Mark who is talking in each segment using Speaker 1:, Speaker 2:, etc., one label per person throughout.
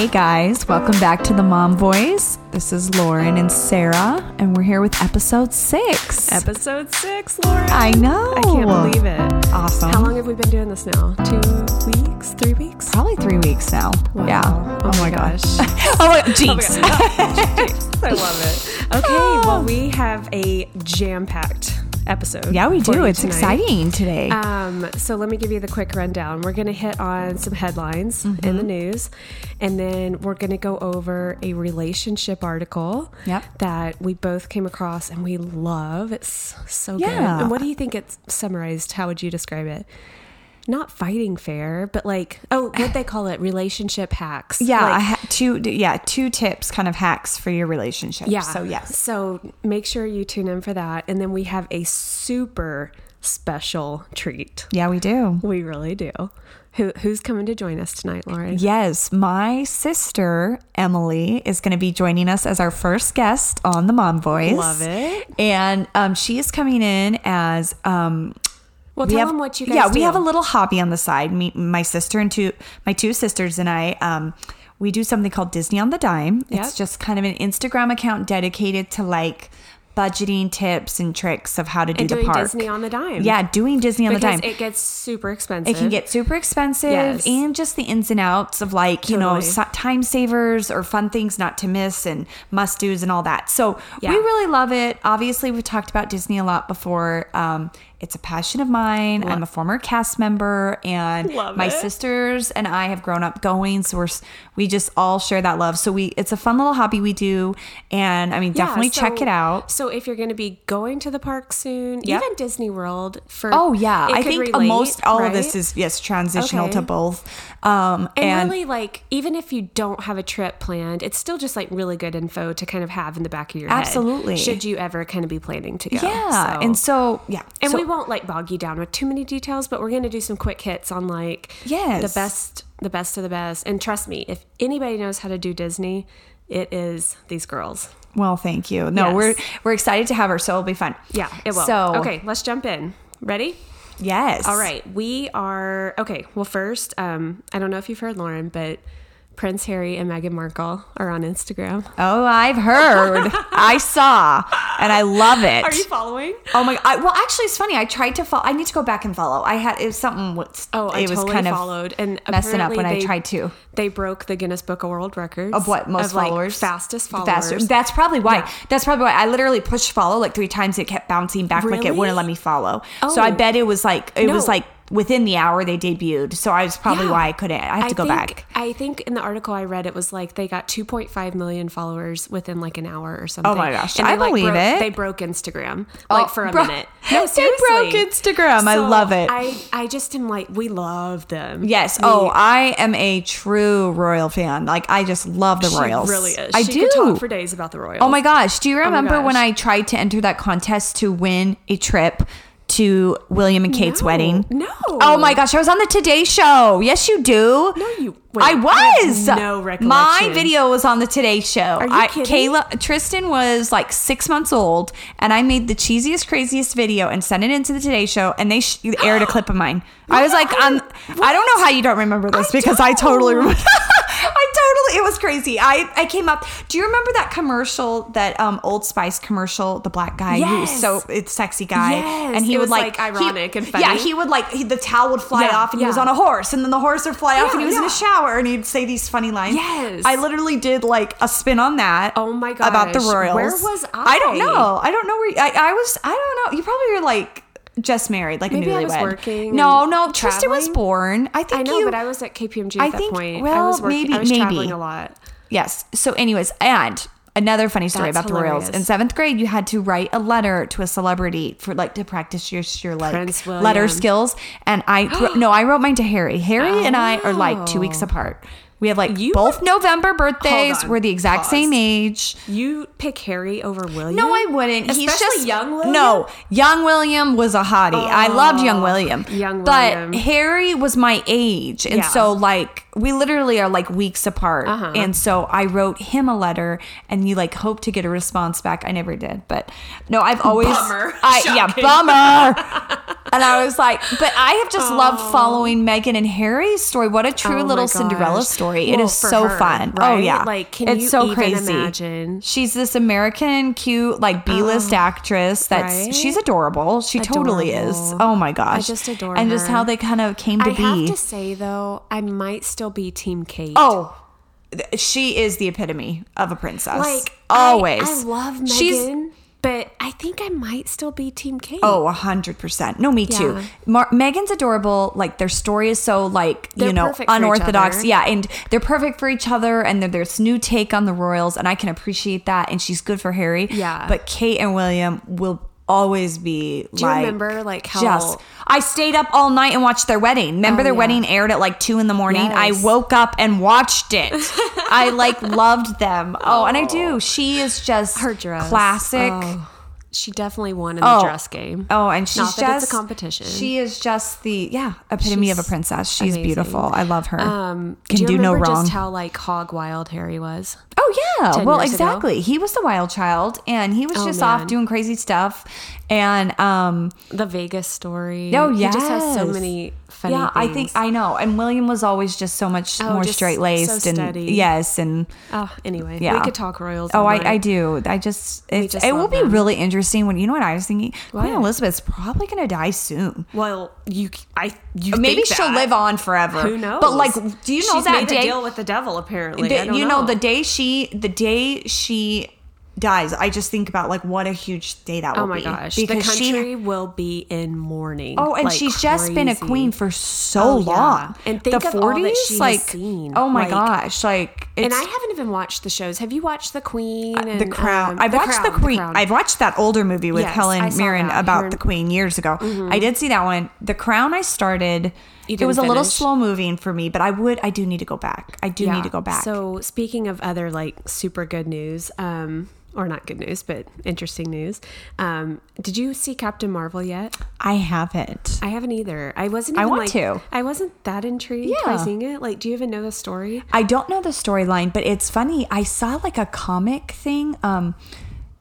Speaker 1: Hey guys, welcome back to the Mom Voice. This is Lauren and Sarah, and we're here with episode six.
Speaker 2: Episode six, Lauren.
Speaker 1: I know.
Speaker 2: I can't believe it.
Speaker 1: Awesome.
Speaker 2: How long have we been doing this now? Two weeks? Three weeks?
Speaker 1: Probably three weeks now.
Speaker 2: Wow.
Speaker 1: Yeah.
Speaker 2: Oh, my gosh.
Speaker 1: oh my jinx.
Speaker 2: Oh, oh I love it. Okay, well, ah. we have a jam packed episode.
Speaker 1: yeah, we do. It's
Speaker 2: tonight.
Speaker 1: exciting today.
Speaker 2: Um, so let me give you the quick rundown. We're going to hit on some headlines in
Speaker 1: Mm-hmm.
Speaker 2: the news, and then we're going to go over a relationship article
Speaker 1: Yep.
Speaker 2: that we both came across and we love. It's so good. And what do you think it's summarized? How would you describe it? Not fighting fair, but like oh, what they call it, relationship hacks.
Speaker 1: yeah,
Speaker 2: Like,
Speaker 1: ha- two. Yeah, two tips, kind of hacks for your relationship.
Speaker 2: yeah.
Speaker 1: So yes.
Speaker 2: So make sure you tune in for that, and then we have a super special treat.
Speaker 1: Yeah, we do.
Speaker 2: We really do. Who who's coming to join us tonight, Lauren?
Speaker 1: Yes, my sister Emily is going to be joining us as our first guest on the Mom Voice.
Speaker 2: Love it.
Speaker 1: And um, she is coming in as um,
Speaker 2: Well,
Speaker 1: we
Speaker 2: tell
Speaker 1: have,
Speaker 2: them what you guys
Speaker 1: yeah,
Speaker 2: do.
Speaker 1: we have a little hobby on the side. Me, my sister and two, my two sisters and I, um, we do something called Disney on the Dime.
Speaker 2: Yep.
Speaker 1: It's just kind of an Instagram account dedicated to like budgeting tips and tricks of how to do
Speaker 2: and
Speaker 1: the
Speaker 2: doing
Speaker 1: park.
Speaker 2: Disney on the dime.
Speaker 1: yeah, doing Disney on
Speaker 2: because
Speaker 1: the Dime.
Speaker 2: it gets super expensive.
Speaker 1: It can get super expensive
Speaker 2: Yes.
Speaker 1: and just the ins and outs of like, you know,
Speaker 2: Totally.
Speaker 1: time savers or fun things not to miss and must do's and all that. So
Speaker 2: Yeah.
Speaker 1: we really love it. Obviously, we've talked about Disney a lot before. Um, it's a passion of mine. I'm a former cast member, and
Speaker 2: Love
Speaker 1: my
Speaker 2: it.
Speaker 1: sisters and I have grown up going. So we're we just all share that love. So we it's a fun little hobby we do, and I mean
Speaker 2: Yeah,
Speaker 1: definitely check it out.
Speaker 2: So if you're going to be going to the park soon,
Speaker 1: Yep.
Speaker 2: even Disney World for
Speaker 1: Oh yeah, I think
Speaker 2: relate,
Speaker 1: most all of this is yes transitional
Speaker 2: Okay.
Speaker 1: to both. Um,
Speaker 2: And,
Speaker 1: and
Speaker 2: really, like, even if you don't have a trip planned, it's still just like really good info to kind of have in the back of your head.
Speaker 1: Absolutely.
Speaker 2: Should you ever kind of be planning to go?
Speaker 1: yeah,
Speaker 2: So-
Speaker 1: and so yeah,
Speaker 2: and
Speaker 1: so-
Speaker 2: we won't like bog you down with too many details, but we're going to do some quick hits on like
Speaker 1: Yes.
Speaker 2: the best, the best of the best. And trust me, if anybody knows how to do Disney, it is these girls.
Speaker 1: Well, thank you. No,
Speaker 2: Yes.
Speaker 1: we're we're excited to have her, so it'll be fun.
Speaker 2: Yeah, it will.
Speaker 1: So
Speaker 2: okay, let's jump in. Ready?
Speaker 1: yes.
Speaker 2: All right, we are okay. Well, first, um, I don't know if you've heard Lauren, but Prince Harry and Meghan Markle are on Instagram.
Speaker 1: Oh, I've heard. I saw, and I love it.
Speaker 2: Are you following?
Speaker 1: Oh my! I, well, actually, it's funny. I tried to follow. I need to go back and follow. I had it was something. Was,
Speaker 2: Oh, I
Speaker 1: it was
Speaker 2: totally
Speaker 1: kind of
Speaker 2: followed and
Speaker 1: messing up when I tried to.
Speaker 2: They broke the Guinness Book of World Records
Speaker 1: Of what most
Speaker 2: like,
Speaker 1: followers?
Speaker 2: fastest followers.
Speaker 1: faster. That's probably why.
Speaker 2: Yeah.
Speaker 1: That's probably why I literally pushed follow like three times. It kept bouncing back, like it wouldn't let me follow. Oh. So I
Speaker 2: Oh.
Speaker 1: bet it was like it was like within the hour they debuted. So I was probably
Speaker 2: Yeah.
Speaker 1: why I couldn't. I have to go
Speaker 2: think,
Speaker 1: back.
Speaker 2: I think in the article I read, it was like they got 2.5 million followers within like an hour or something.
Speaker 1: Oh my gosh,
Speaker 2: they,
Speaker 1: I
Speaker 2: like,
Speaker 1: believe
Speaker 2: broke-
Speaker 1: it.
Speaker 2: They broke Instagram oh, like
Speaker 1: Oh,
Speaker 2: for a
Speaker 1: bro-
Speaker 2: minute. No, seriously.
Speaker 1: they broke Instagram. I love it.
Speaker 2: I, I just am like, we love them.
Speaker 1: Yes.
Speaker 2: We-
Speaker 1: oh, I am a true Royal fan. Like I just love the
Speaker 2: she
Speaker 1: Royals.
Speaker 2: really is.
Speaker 1: I
Speaker 2: she
Speaker 1: do.
Speaker 2: Talk for days about the Royals.
Speaker 1: oh my gosh! Do you oh remember when. I tried to enter that contest to win a trip to William and Kate's
Speaker 2: No.
Speaker 1: wedding?
Speaker 2: No.
Speaker 1: Oh my gosh! I was on the Today Show. Yes, you do.
Speaker 2: No, you- wait,
Speaker 1: I
Speaker 2: I
Speaker 1: was.
Speaker 2: no
Speaker 1: My video was on the Today Show.
Speaker 2: Are you
Speaker 1: I,
Speaker 2: kidding?
Speaker 1: Kayla Tristan was like six months old, and I made the cheesiest, craziest video and sent it into the Today Show, and they sh- aired a clip of mine. I was like, um, I don't know how you don't remember this
Speaker 2: I
Speaker 1: because I totally
Speaker 2: don't.
Speaker 1: remember. I totally, it was crazy. I, I came up. Do you remember that commercial, that um, Old Spice commercial? The black guy
Speaker 2: Yes.
Speaker 1: so it's sexy guy,
Speaker 2: Yes.
Speaker 1: and he
Speaker 2: It
Speaker 1: would
Speaker 2: was,
Speaker 1: like,
Speaker 2: like,
Speaker 1: he-
Speaker 2: ironic and funny.
Speaker 1: Yeah, he would like he, the towel would fly
Speaker 2: Yeah,
Speaker 1: off, and he was on a horse, and then the horse would fly off, and he was in
Speaker 2: yeah.
Speaker 1: a shower, and he'd say these funny lines.
Speaker 2: Yes.
Speaker 1: I literally did like a spin on that.
Speaker 2: Oh my god.
Speaker 1: About the. Royals.
Speaker 2: Where was
Speaker 1: I
Speaker 2: I don't
Speaker 1: know. I don't know where I, I was. I don't know. You probably were like just married, like
Speaker 2: Maybe
Speaker 1: a
Speaker 2: I
Speaker 1: newlywed. No, no. Tristan was born. I think
Speaker 2: I know,
Speaker 1: you.
Speaker 2: but I was at KPMG at
Speaker 1: I
Speaker 2: that
Speaker 1: think-
Speaker 2: point. I
Speaker 1: well,
Speaker 2: was working.
Speaker 1: maybe-
Speaker 2: I was
Speaker 1: maybe.
Speaker 2: traveling a lot.
Speaker 1: Yes. So, anyways, and another funny story
Speaker 2: That's
Speaker 1: about the Royals. In seventh grade, you had to write a letter to a celebrity for like to practice your your like letter skills. And I no, I wrote mine to Harry. Harry and I are like two weeks
Speaker 2: Oh.
Speaker 1: apart. We have like
Speaker 2: You
Speaker 1: both November birthdays.
Speaker 2: on.
Speaker 1: We're the exact
Speaker 2: Pause.
Speaker 1: same age.
Speaker 2: You pick Harry over William?
Speaker 1: No, I wouldn't. He's just
Speaker 2: young William?
Speaker 1: No, young William was a hottie. I loved young William.
Speaker 2: young
Speaker 1: but Harry was my age, and
Speaker 2: Yeah.
Speaker 1: so like we literally are like weeks apart.
Speaker 2: Uh-huh.
Speaker 1: And so I wrote him a letter, and you like hope to get a response back. I never did, but no, I've always
Speaker 2: Bummer.
Speaker 1: I yeah, bummer. and I was like, but I have just loved following Meghan and Harry's story. What a true
Speaker 2: Oh
Speaker 1: little Cinderella story. it
Speaker 2: Well,
Speaker 1: is
Speaker 2: for
Speaker 1: so
Speaker 2: her,
Speaker 1: fun. Oh yeah.
Speaker 2: Like, can
Speaker 1: it's
Speaker 2: you
Speaker 1: so
Speaker 2: even
Speaker 1: crazy.
Speaker 2: imagine?
Speaker 1: She's this American cute, like B-list actress that's
Speaker 2: right?
Speaker 1: she's adorable. She totally is. Oh my gosh.
Speaker 2: just adore
Speaker 1: And just how they kind of came to
Speaker 2: I
Speaker 1: be.
Speaker 2: have to say though, I might still be Team Kate.
Speaker 1: Oh, she is the epitome of a princess.
Speaker 2: like
Speaker 1: always.
Speaker 2: I, I love Meghan,
Speaker 1: She's
Speaker 2: but I think I might still be Team Kate.
Speaker 1: oh, a hundred percent. No, me too. Mar- Meghan's adorable. Like their story is so like you
Speaker 2: They're
Speaker 1: know
Speaker 2: for each
Speaker 1: unorthodox. Yeah, and they're perfect for each other. And they're this new take on the royals, and I can appreciate that. And she's good for Harry.
Speaker 2: Yeah.
Speaker 1: but Kate and William will always be.
Speaker 2: Do you remember, like, how-
Speaker 1: just I stayed up all night and watched their wedding. Remember
Speaker 2: Oh,
Speaker 1: their
Speaker 2: yeah.
Speaker 1: wedding aired at like two in the morning. I woke up and watched it. I like loved them. Oh, and I do. Oh. She is just
Speaker 2: her dress,
Speaker 1: classic.
Speaker 2: Oh, she definitely won in
Speaker 1: Oh.
Speaker 2: the dress game.
Speaker 1: Oh, and she's
Speaker 2: Not
Speaker 1: just
Speaker 2: it's a competition.
Speaker 1: She is just the yeah epitome of a princess. She's
Speaker 2: amazing.
Speaker 1: beautiful. I love her.
Speaker 2: Um,
Speaker 1: Can
Speaker 2: do,
Speaker 1: do, no wrong.
Speaker 2: Just how like hog wild Harry was.
Speaker 1: oh yeah, well
Speaker 2: years ago?
Speaker 1: exactly. He was the wild child, and he was
Speaker 2: Oh,
Speaker 1: just off doing crazy stuff. And um,
Speaker 2: The Vegas story.
Speaker 1: oh
Speaker 2: he just has so many funny.
Speaker 1: Yeah, I think. I know. And William was always just so much
Speaker 2: Oh,
Speaker 1: more straight laced
Speaker 2: so
Speaker 1: and
Speaker 2: steady.
Speaker 1: yes, and
Speaker 2: Oh, anyway,
Speaker 1: Yeah.
Speaker 2: we could talk royals.
Speaker 1: Oh, I. I do. I just, it's,
Speaker 2: just
Speaker 1: it will
Speaker 2: love
Speaker 1: be really interesting when you know what I was thinking. Queen
Speaker 2: What?
Speaker 1: Elizabeth's probably going to die soon.
Speaker 2: Well, you, I, you
Speaker 1: Maybe she'll
Speaker 2: that.
Speaker 1: live on forever.
Speaker 2: Who knows?
Speaker 1: But like, do you know
Speaker 2: She's
Speaker 1: that day?
Speaker 2: deal with the devil? Apparently,
Speaker 1: the-
Speaker 2: I don't
Speaker 1: you know. the day she, the day she dies, I just think about like what a huge day that will be.
Speaker 2: Oh my
Speaker 1: be.
Speaker 2: gosh, the
Speaker 1: because she-
Speaker 2: country will be in mourning.
Speaker 1: Oh, and
Speaker 2: like
Speaker 1: she's just been a queen for so
Speaker 2: Oh, yeah.
Speaker 1: long.
Speaker 2: And think
Speaker 1: the
Speaker 2: of all that she has
Speaker 1: like,
Speaker 2: seen.
Speaker 1: oh my
Speaker 2: Like-
Speaker 1: gosh, like
Speaker 2: And I haven't even watched the shows. Have you watched The Queen? And,
Speaker 1: the Crown.
Speaker 2: um,
Speaker 1: I've watched
Speaker 2: Crown,
Speaker 1: the Queen.
Speaker 2: Crown.
Speaker 1: I've watched that older movie with
Speaker 2: Yes,
Speaker 1: Helen Mirren
Speaker 2: that.
Speaker 1: about
Speaker 2: Her-
Speaker 1: the Queen years ago. I did see that one. The Crown. I started. It was a little slow moving for me, but I would. I do need to go back. I do need to go back.
Speaker 2: So speaking of other like super good news, um, or not good news, but interesting news. Um, did you see Captain Marvel yet?
Speaker 1: I haven't.
Speaker 2: I haven't either. I wasn't.
Speaker 1: I want
Speaker 2: like,
Speaker 1: to.
Speaker 2: I wasn't that intrigued yeah. by
Speaker 1: Yeah.
Speaker 2: seeing it. Like, do you even know the story?
Speaker 1: I don't know the storyline, but it's funny. I saw like a comic thing. Um,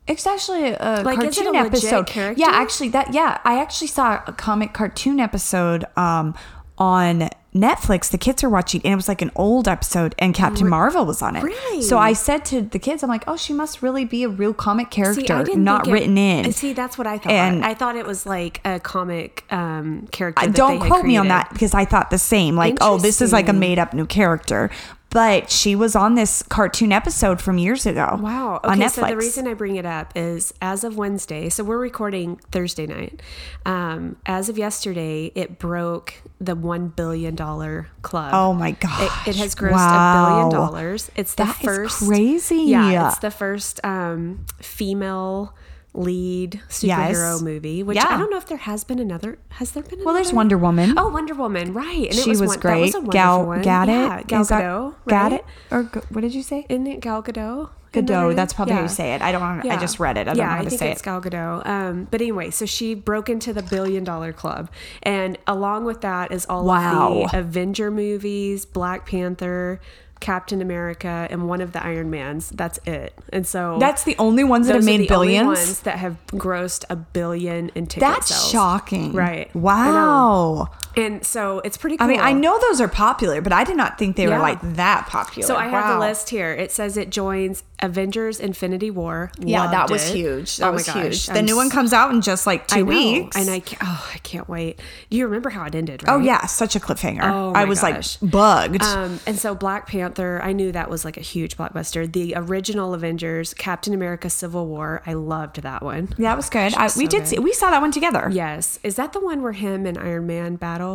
Speaker 1: it's actually a
Speaker 2: Like, is it
Speaker 1: cartoon
Speaker 2: a
Speaker 1: episode.
Speaker 2: character?
Speaker 1: Yeah, actually, that yeah, I actually saw a comic cartoon episode um on Netflix. The kids were watching, and it was like an old episode, and Captain Marvel was on it.
Speaker 2: Really?
Speaker 1: So I said to the kids, "I'm like, oh, she must really be a real comic character,
Speaker 2: See,
Speaker 1: not
Speaker 2: it-
Speaker 1: written in."
Speaker 2: See, that's what I thought.
Speaker 1: And-
Speaker 2: I thought it was like a comic um, character. That
Speaker 1: don't quote me on that because I thought the same. Like, oh, this is like a made up new character. But she was on this cartoon episode from years ago.
Speaker 2: Wow.
Speaker 1: On
Speaker 2: Okay,
Speaker 1: Netflix.
Speaker 2: so the reason I bring it up is as of Wednesday, so we're recording Thursday night. Um, as of yesterday, it broke the $1 billion club.
Speaker 1: oh my god,
Speaker 2: It, it has grossed a billion dollars. It's the
Speaker 1: That
Speaker 2: first
Speaker 1: crazy.
Speaker 2: Yeah, it's the first um, female lead superhero
Speaker 1: Yes.
Speaker 2: movie. Which
Speaker 1: Yeah.
Speaker 2: I don't know if there has been another. Has there been?
Speaker 1: Well, there's? Wonder Woman.
Speaker 2: Oh, Wonder Woman, right? And
Speaker 1: she was,
Speaker 2: that
Speaker 1: great.
Speaker 2: a
Speaker 1: Gal
Speaker 2: wonderful one.
Speaker 1: Gadot.
Speaker 2: Yeah, Gal
Speaker 1: Is that-
Speaker 2: Gadot. Right?
Speaker 1: Gadot or what did you say?
Speaker 2: Isn't it Gal Gadot? That
Speaker 1: Gadot. That's probably how you say it. I don't. I
Speaker 2: Yeah.
Speaker 1: just read it. I don't
Speaker 2: yeah,
Speaker 1: know how
Speaker 2: I
Speaker 1: to say
Speaker 2: it's
Speaker 1: it.
Speaker 2: Gal Gadot. Um, but anyway, so she broke into the billion dollar club, and along with that is all
Speaker 1: Wow.
Speaker 2: of the Avenger movies, Black Panther, Captain America, and one of the Iron Mans. That's it. And so
Speaker 1: That's the only ones that have made
Speaker 2: the only
Speaker 1: billions.
Speaker 2: ones that have grossed a billion in ticket
Speaker 1: That's
Speaker 2: sales.
Speaker 1: shocking.
Speaker 2: Right.
Speaker 1: Wow.
Speaker 2: And so it's pretty. cool.
Speaker 1: I mean, I know those are popular, but I did not think they were like that popular.
Speaker 2: So I have
Speaker 1: Wow.
Speaker 2: the list here. It says it joins Avengers: Infinity War.
Speaker 1: Yeah, that was
Speaker 2: it.
Speaker 1: huge. That
Speaker 2: oh
Speaker 1: was
Speaker 2: my gosh.
Speaker 1: huge. The
Speaker 2: I'm
Speaker 1: new one comes out in just like two
Speaker 2: I know,
Speaker 1: weeks.
Speaker 2: and I can't, oh I can't wait. You remember how it ended? Right?
Speaker 1: oh yeah, such a cliffhanger.
Speaker 2: Oh
Speaker 1: I was
Speaker 2: gosh.
Speaker 1: like bugged.
Speaker 2: Um, and so Black Panther, I knew that was like a huge blockbuster. The original Avengers, Captain America: Civil War, I loved that one.
Speaker 1: Yeah, that was good. I, we
Speaker 2: so
Speaker 1: did.
Speaker 2: good.
Speaker 1: See, we saw that one together.
Speaker 2: Yes, is that the one where him and Iron Man battle,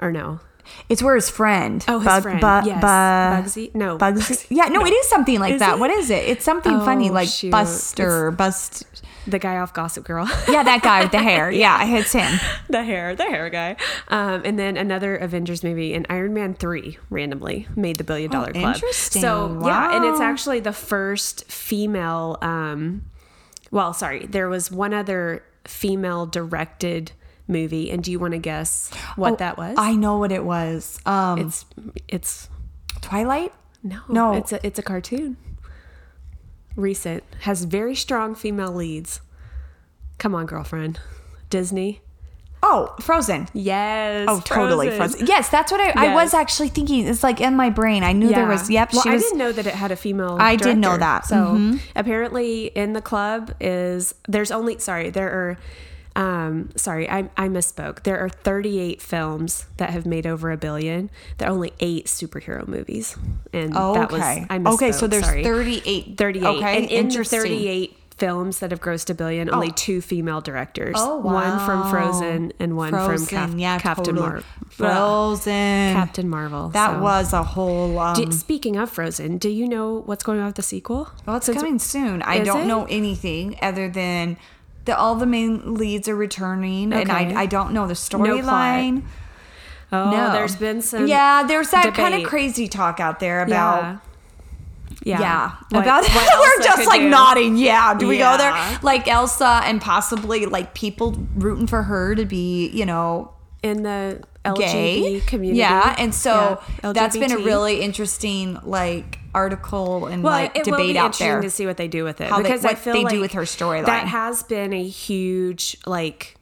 Speaker 2: or no?
Speaker 1: It's where his friend.
Speaker 2: Oh, his
Speaker 1: Bug-
Speaker 2: friend.
Speaker 1: Bu-
Speaker 2: yes,
Speaker 1: Bu-
Speaker 2: Bugsy. No,
Speaker 1: Bugsy. Yeah, no, it is something like
Speaker 2: Is
Speaker 1: that.
Speaker 2: it?
Speaker 1: What is it? It's something
Speaker 2: Oh,
Speaker 1: funny like
Speaker 2: shoot.
Speaker 1: Buster, Bust.
Speaker 2: the guy off Gossip Girl.
Speaker 1: Yeah, that guy with the hair. Yeah, it's him.
Speaker 2: the hair, the hair guy. Um, and then another Avengers movie and Iron Man 3 randomly made the billion dollar club.
Speaker 1: Oh, interesting.
Speaker 2: So, yeah, and it's actually the first female, um, well, sorry, there was one other female directed movie. And do you want to guess what
Speaker 1: Oh,
Speaker 2: that was?
Speaker 1: I know what it was. Um,
Speaker 2: it's, it's,
Speaker 1: Twilight.
Speaker 2: no,
Speaker 1: No.
Speaker 2: it's a, it's a cartoon. Recent, has very strong female leads. Come on, girlfriend. Disney.
Speaker 1: Oh, Frozen.
Speaker 2: Yes.
Speaker 1: Oh, totally Frozen. Yes, that's what I, I was actually thinking. It's like in my brain. I knew there was. Yep,
Speaker 2: Well,
Speaker 1: she
Speaker 2: I
Speaker 1: was.
Speaker 2: didn't know that it had a female.
Speaker 1: I did know that. Mm-hmm.
Speaker 2: So apparently, in the club is there's only sorry there are. Um, sorry, I, I misspoke. There are 38 films that have made over a billion. There are only eight superhero movies, and
Speaker 1: Oh,
Speaker 2: that was. I misspoke.
Speaker 1: Okay, so there's
Speaker 2: sorry.
Speaker 1: 38.
Speaker 2: 38.
Speaker 1: Okay,
Speaker 2: and in the 38 films that have grossed a billion, only two female directors.
Speaker 1: Oh,
Speaker 2: One from. Frozen and one from
Speaker 1: Frozen,
Speaker 2: Cap-
Speaker 1: yeah,
Speaker 2: Captain
Speaker 1: totally.
Speaker 2: Marvel.
Speaker 1: Frozen.
Speaker 2: Captain Marvel.
Speaker 1: That
Speaker 2: so.
Speaker 1: was a whole. Um,
Speaker 2: Do- speaking of Frozen, do you know what's going on with the sequel?
Speaker 1: well, it's
Speaker 2: Since-
Speaker 1: coming soon. I don't
Speaker 2: it?
Speaker 1: know anything other than the all the main leads are returning, and I I don't know the storyline.
Speaker 2: Oh,
Speaker 1: no,
Speaker 2: there's been some.
Speaker 1: Yeah, there's that kind of crazy talk out there about.
Speaker 2: Yeah. Yeah.
Speaker 1: Yeah,
Speaker 2: What-
Speaker 1: about
Speaker 2: what
Speaker 1: we're just like
Speaker 2: do.
Speaker 1: nodding. Yeah, do we go there? Like Elsa and possibly like people rooting for her to be, you know,
Speaker 2: in the LGBT
Speaker 1: gay
Speaker 2: community.
Speaker 1: Yeah, and so
Speaker 2: Yeah,
Speaker 1: that's been a really interesting like article and
Speaker 2: well,
Speaker 1: like
Speaker 2: it will
Speaker 1: debate
Speaker 2: be
Speaker 1: out
Speaker 2: interesting
Speaker 1: there.
Speaker 2: to see what they do with it
Speaker 1: How they-
Speaker 2: because I feel
Speaker 1: they do
Speaker 2: like
Speaker 1: with her storyline.
Speaker 2: That has been a huge like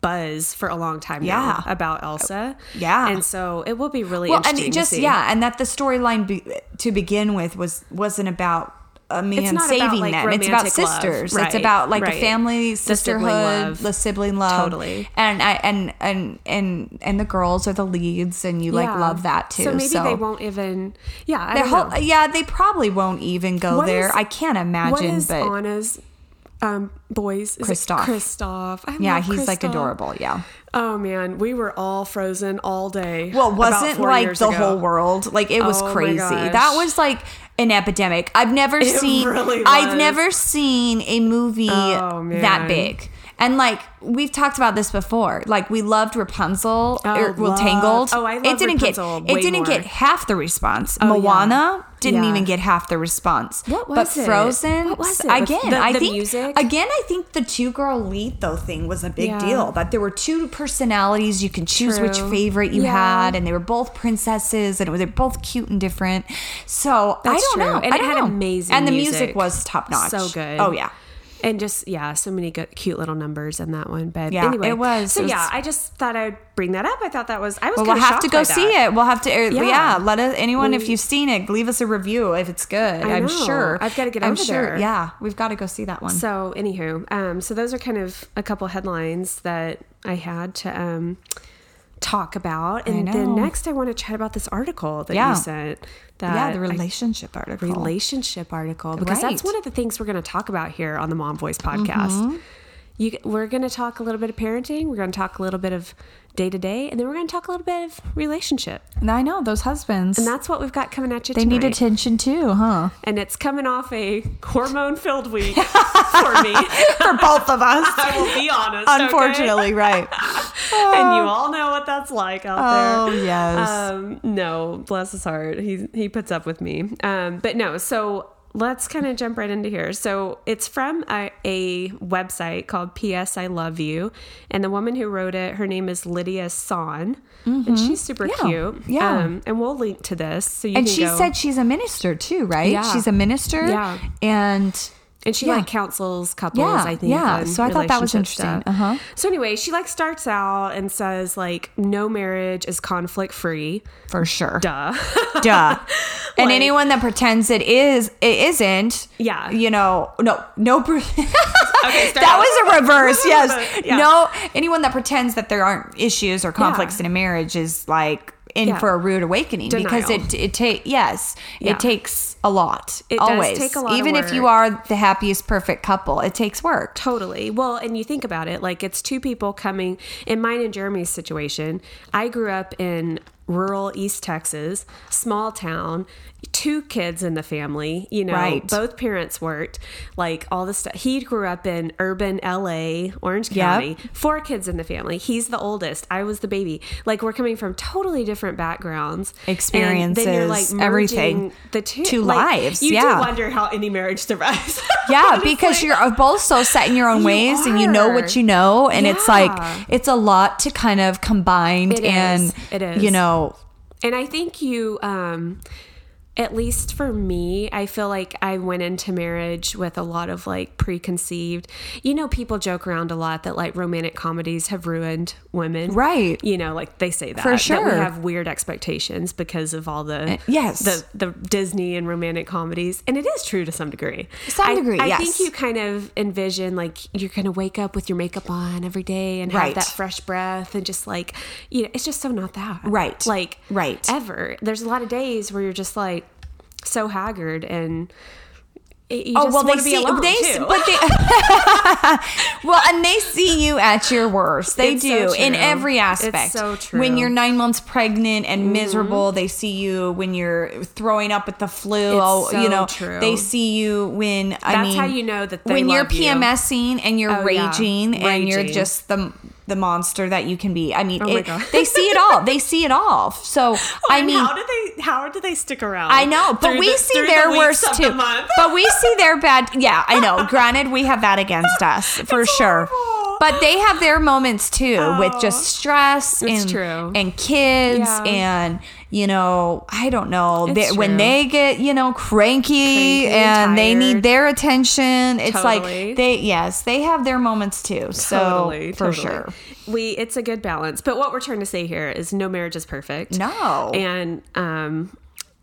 Speaker 2: buzz for a long time now
Speaker 1: Yeah.
Speaker 2: about Elsa.
Speaker 1: Yeah.
Speaker 2: and so it will be really
Speaker 1: well, and just
Speaker 2: to see.
Speaker 1: yeah, and that the storyline be, to begin with was wasn't about a man
Speaker 2: not about,
Speaker 1: saving
Speaker 2: like,
Speaker 1: them. It's about
Speaker 2: love.
Speaker 1: sisters. It's about like
Speaker 2: right.
Speaker 1: the family
Speaker 2: The sibling
Speaker 1: sisterhood,
Speaker 2: love.
Speaker 1: the sibling love,
Speaker 2: Totally.
Speaker 1: And I and and and and the girls are the leads, and you like
Speaker 2: Yeah.
Speaker 1: love that too.
Speaker 2: So maybe they won't even. Yeah, I don't
Speaker 1: whole,
Speaker 2: know.
Speaker 1: yeah, they probably won't even go
Speaker 2: What
Speaker 1: there.
Speaker 2: is-
Speaker 1: I can't imagine,
Speaker 2: What is
Speaker 1: but
Speaker 2: Anna's um, boys? Is
Speaker 1: Kristoff.
Speaker 2: Kristoff. I
Speaker 1: yeah, he's like adorable. Yeah.
Speaker 2: Oh man, we were all frozen all day.
Speaker 1: Well, wasn't like the
Speaker 2: ago.
Speaker 1: whole world. Like it was
Speaker 2: Oh
Speaker 1: crazy. That was like an epidemic. I've never
Speaker 2: It
Speaker 1: seen
Speaker 2: really
Speaker 1: I've never seen a movie
Speaker 2: Oh,
Speaker 1: that big. And like we've talked about this before. Like we loved Rapunzel
Speaker 2: Oh,
Speaker 1: or well
Speaker 2: love-
Speaker 1: Tangled.
Speaker 2: oh, I
Speaker 1: it didn't
Speaker 2: Rapunzel
Speaker 1: get it didn't
Speaker 2: more.
Speaker 1: get half the response.
Speaker 2: Oh, yeah.
Speaker 1: Moana didn't
Speaker 2: Yeah.
Speaker 1: even get half the response.
Speaker 2: What
Speaker 1: but
Speaker 2: was it?
Speaker 1: Frozen
Speaker 2: What was it?
Speaker 1: Again,
Speaker 2: the-
Speaker 1: I think
Speaker 2: music?
Speaker 1: again I think the two girl lead though thing was a big
Speaker 2: Yeah.
Speaker 1: deal. That there were two personalities you can choose which favorite you
Speaker 2: Yeah.
Speaker 1: had and they were both princesses and it was they're both cute and different. So I don't
Speaker 2: true.
Speaker 1: know.
Speaker 2: And
Speaker 1: I
Speaker 2: it had
Speaker 1: know.
Speaker 2: amazing
Speaker 1: and the music,
Speaker 2: music.
Speaker 1: was top notch.
Speaker 2: So good.
Speaker 1: Oh yeah.
Speaker 2: And just yeah, so many good, cute little numbers in that one. But
Speaker 1: Yeah,
Speaker 2: anyway,
Speaker 1: it was.
Speaker 2: So
Speaker 1: It was-
Speaker 2: yeah, I just thought I'd bring that up. I thought that was I was.
Speaker 1: Well, we'll have to go see
Speaker 2: that.
Speaker 1: it. We'll have to. er, Yeah,
Speaker 2: Yeah.
Speaker 1: let us. Anyone,
Speaker 2: We-
Speaker 1: if you've seen it, leave us a review if it's good.
Speaker 2: I
Speaker 1: I'm
Speaker 2: know.
Speaker 1: sure.
Speaker 2: I've gotta get
Speaker 1: I'm
Speaker 2: over
Speaker 1: sure.
Speaker 2: there.
Speaker 1: Yeah, we've got to go see that one.
Speaker 2: So anywho, um, so those are kind of a couple headlines that I had to um talk about, and then next I want to chat about this article that
Speaker 1: Yeah.
Speaker 2: you sent. That
Speaker 1: yeah, the
Speaker 2: I-
Speaker 1: relationship article.
Speaker 2: relationship article because that's one of the things we're going to talk about here on the Mom Voice mm-hmm. podcast. You, we're going to talk a little bit of parenting. We're going to talk a little bit of day to day, and then we're going to talk a little bit of relationship.
Speaker 1: And I know those husbands.
Speaker 2: And that's what we've got coming at you
Speaker 1: they
Speaker 2: tonight.
Speaker 1: need attention too, huh?
Speaker 2: and it's coming off a hormone filled week for me.
Speaker 1: For both of us.
Speaker 2: I will be honest. okay?
Speaker 1: Unfortunately, right.
Speaker 2: and you all know what that's like out
Speaker 1: Oh
Speaker 2: there.
Speaker 1: yes.
Speaker 2: Um, no, bless his heart. He he puts up with me. Um, but no, so let's kind of jump right into here. So it's from a, a website called PS I Love You, and the woman who wrote it, her name is Lydia Sohn, and she's super
Speaker 1: Mm-hmm. Yeah,
Speaker 2: cute.
Speaker 1: yeah.
Speaker 2: Um, and we'll link to this so you
Speaker 1: and she
Speaker 2: go-
Speaker 1: said she's a minister too, right?
Speaker 2: Yeah.
Speaker 1: She's a minister.
Speaker 2: Yeah.
Speaker 1: And
Speaker 2: And she
Speaker 1: Yeah.
Speaker 2: like counsels couples,
Speaker 1: Yeah,
Speaker 2: I think.
Speaker 1: yeah. So I thought that was interesting. Uh-huh.
Speaker 2: So anyway, she like starts out and says like no marriage is conflict free.
Speaker 1: for sure.
Speaker 2: Duh.
Speaker 1: Duh. and
Speaker 2: Like-
Speaker 1: anyone that pretends it is, it isn't.
Speaker 2: Yeah.
Speaker 1: You know, no, no.
Speaker 2: Okay,
Speaker 1: that was a reverse. Yes.
Speaker 2: Yeah.
Speaker 1: No. Anyone that pretends that there aren't issues or conflicts in a marriage is like in
Speaker 2: Yeah.
Speaker 1: for a rude awakening because it it takes yes
Speaker 2: Yeah.
Speaker 1: it takes a lot.
Speaker 2: It does
Speaker 1: always.
Speaker 2: take a lot of
Speaker 1: Even if you are the happiest, perfect couple, it takes work.
Speaker 2: Totally. Well, and you think about it, like it's two people coming in mine and Jeremy's situation. I grew up in rural East Texas, small town, two kids in the family, you know,
Speaker 1: Right.
Speaker 2: both parents worked, like all this stuff. He grew up in urban LA, Orange
Speaker 1: Yep.
Speaker 2: County, four kids in the family. He's the oldest. I was the baby. Like we're coming from totally different backgrounds, And then you're,
Speaker 1: Experiences,
Speaker 2: merging
Speaker 1: everything.
Speaker 2: The two,
Speaker 1: Two
Speaker 2: like,
Speaker 1: lives,
Speaker 2: You
Speaker 1: yeah.
Speaker 2: do wonder how any marriage survives.
Speaker 1: Yeah, because you're both so set in your own
Speaker 2: You
Speaker 1: ways and you know what you know. And it's like, it's a lot to kind of combine
Speaker 2: It
Speaker 1: and,
Speaker 2: is. It is.
Speaker 1: you know,
Speaker 2: And I think you, um, at least for me, I feel like I went into marriage with a lot of like preconceived. You know, people joke around a lot that like romantic comedies have ruined women.
Speaker 1: Right.
Speaker 2: You know, like they say that.
Speaker 1: For
Speaker 2: That
Speaker 1: sure.
Speaker 2: we have weird expectations because of all the eh,
Speaker 1: yes.
Speaker 2: the the Disney and romantic comedies. And it is true to some degree.
Speaker 1: Some
Speaker 2: I-
Speaker 1: degree,
Speaker 2: I
Speaker 1: yes.
Speaker 2: think you kind of envision like you're gonna wake up with your makeup on every day and have that fresh breath and just like you know, it's just so not that.
Speaker 1: Right.
Speaker 2: Like
Speaker 1: Right.
Speaker 2: ever. There's a lot of days where you're just like so haggard and
Speaker 1: Oh well, they see they,
Speaker 2: too.
Speaker 1: but they, well, and they see you at your worst. They
Speaker 2: It's so
Speaker 1: do in
Speaker 2: true.
Speaker 1: every
Speaker 2: It's
Speaker 1: aspect.
Speaker 2: so true. Mm-hmm.
Speaker 1: When you're nine months pregnant and miserable, they see you. When you're throwing up with the flu, oh,
Speaker 2: so
Speaker 1: you know,
Speaker 2: true.
Speaker 1: they see you. When I
Speaker 2: That's
Speaker 1: mean,
Speaker 2: how you know that
Speaker 1: when you're
Speaker 2: love you.
Speaker 1: PMSing and you're
Speaker 2: Oh, yeah.
Speaker 1: raging, and you're just the the monster that you can be. I mean,
Speaker 2: Oh
Speaker 1: it, they see it all. They see it all. So oh,
Speaker 2: I
Speaker 1: mean,
Speaker 2: how do they how do they stick around?
Speaker 1: I know, but we
Speaker 2: the-
Speaker 1: see their
Speaker 2: the
Speaker 1: worst
Speaker 2: the
Speaker 1: too.
Speaker 2: month?
Speaker 1: But we see their bad. Yeah, I know. Granted, we have that against us for sure.
Speaker 2: horrible.
Speaker 1: But they have their moments too with just stress and
Speaker 2: true.
Speaker 1: and kids
Speaker 2: Yeah.
Speaker 1: and you know I don't know they, when they get you know cranky,
Speaker 2: Cranky
Speaker 1: and
Speaker 2: and
Speaker 1: they need their attention. It's
Speaker 2: Totally.
Speaker 1: like they yes they have their moments too. So
Speaker 2: totally,
Speaker 1: for
Speaker 2: totally.
Speaker 1: sure.
Speaker 2: We it's a good balance. But what we're trying to say here is no marriage is perfect.
Speaker 1: No.
Speaker 2: And um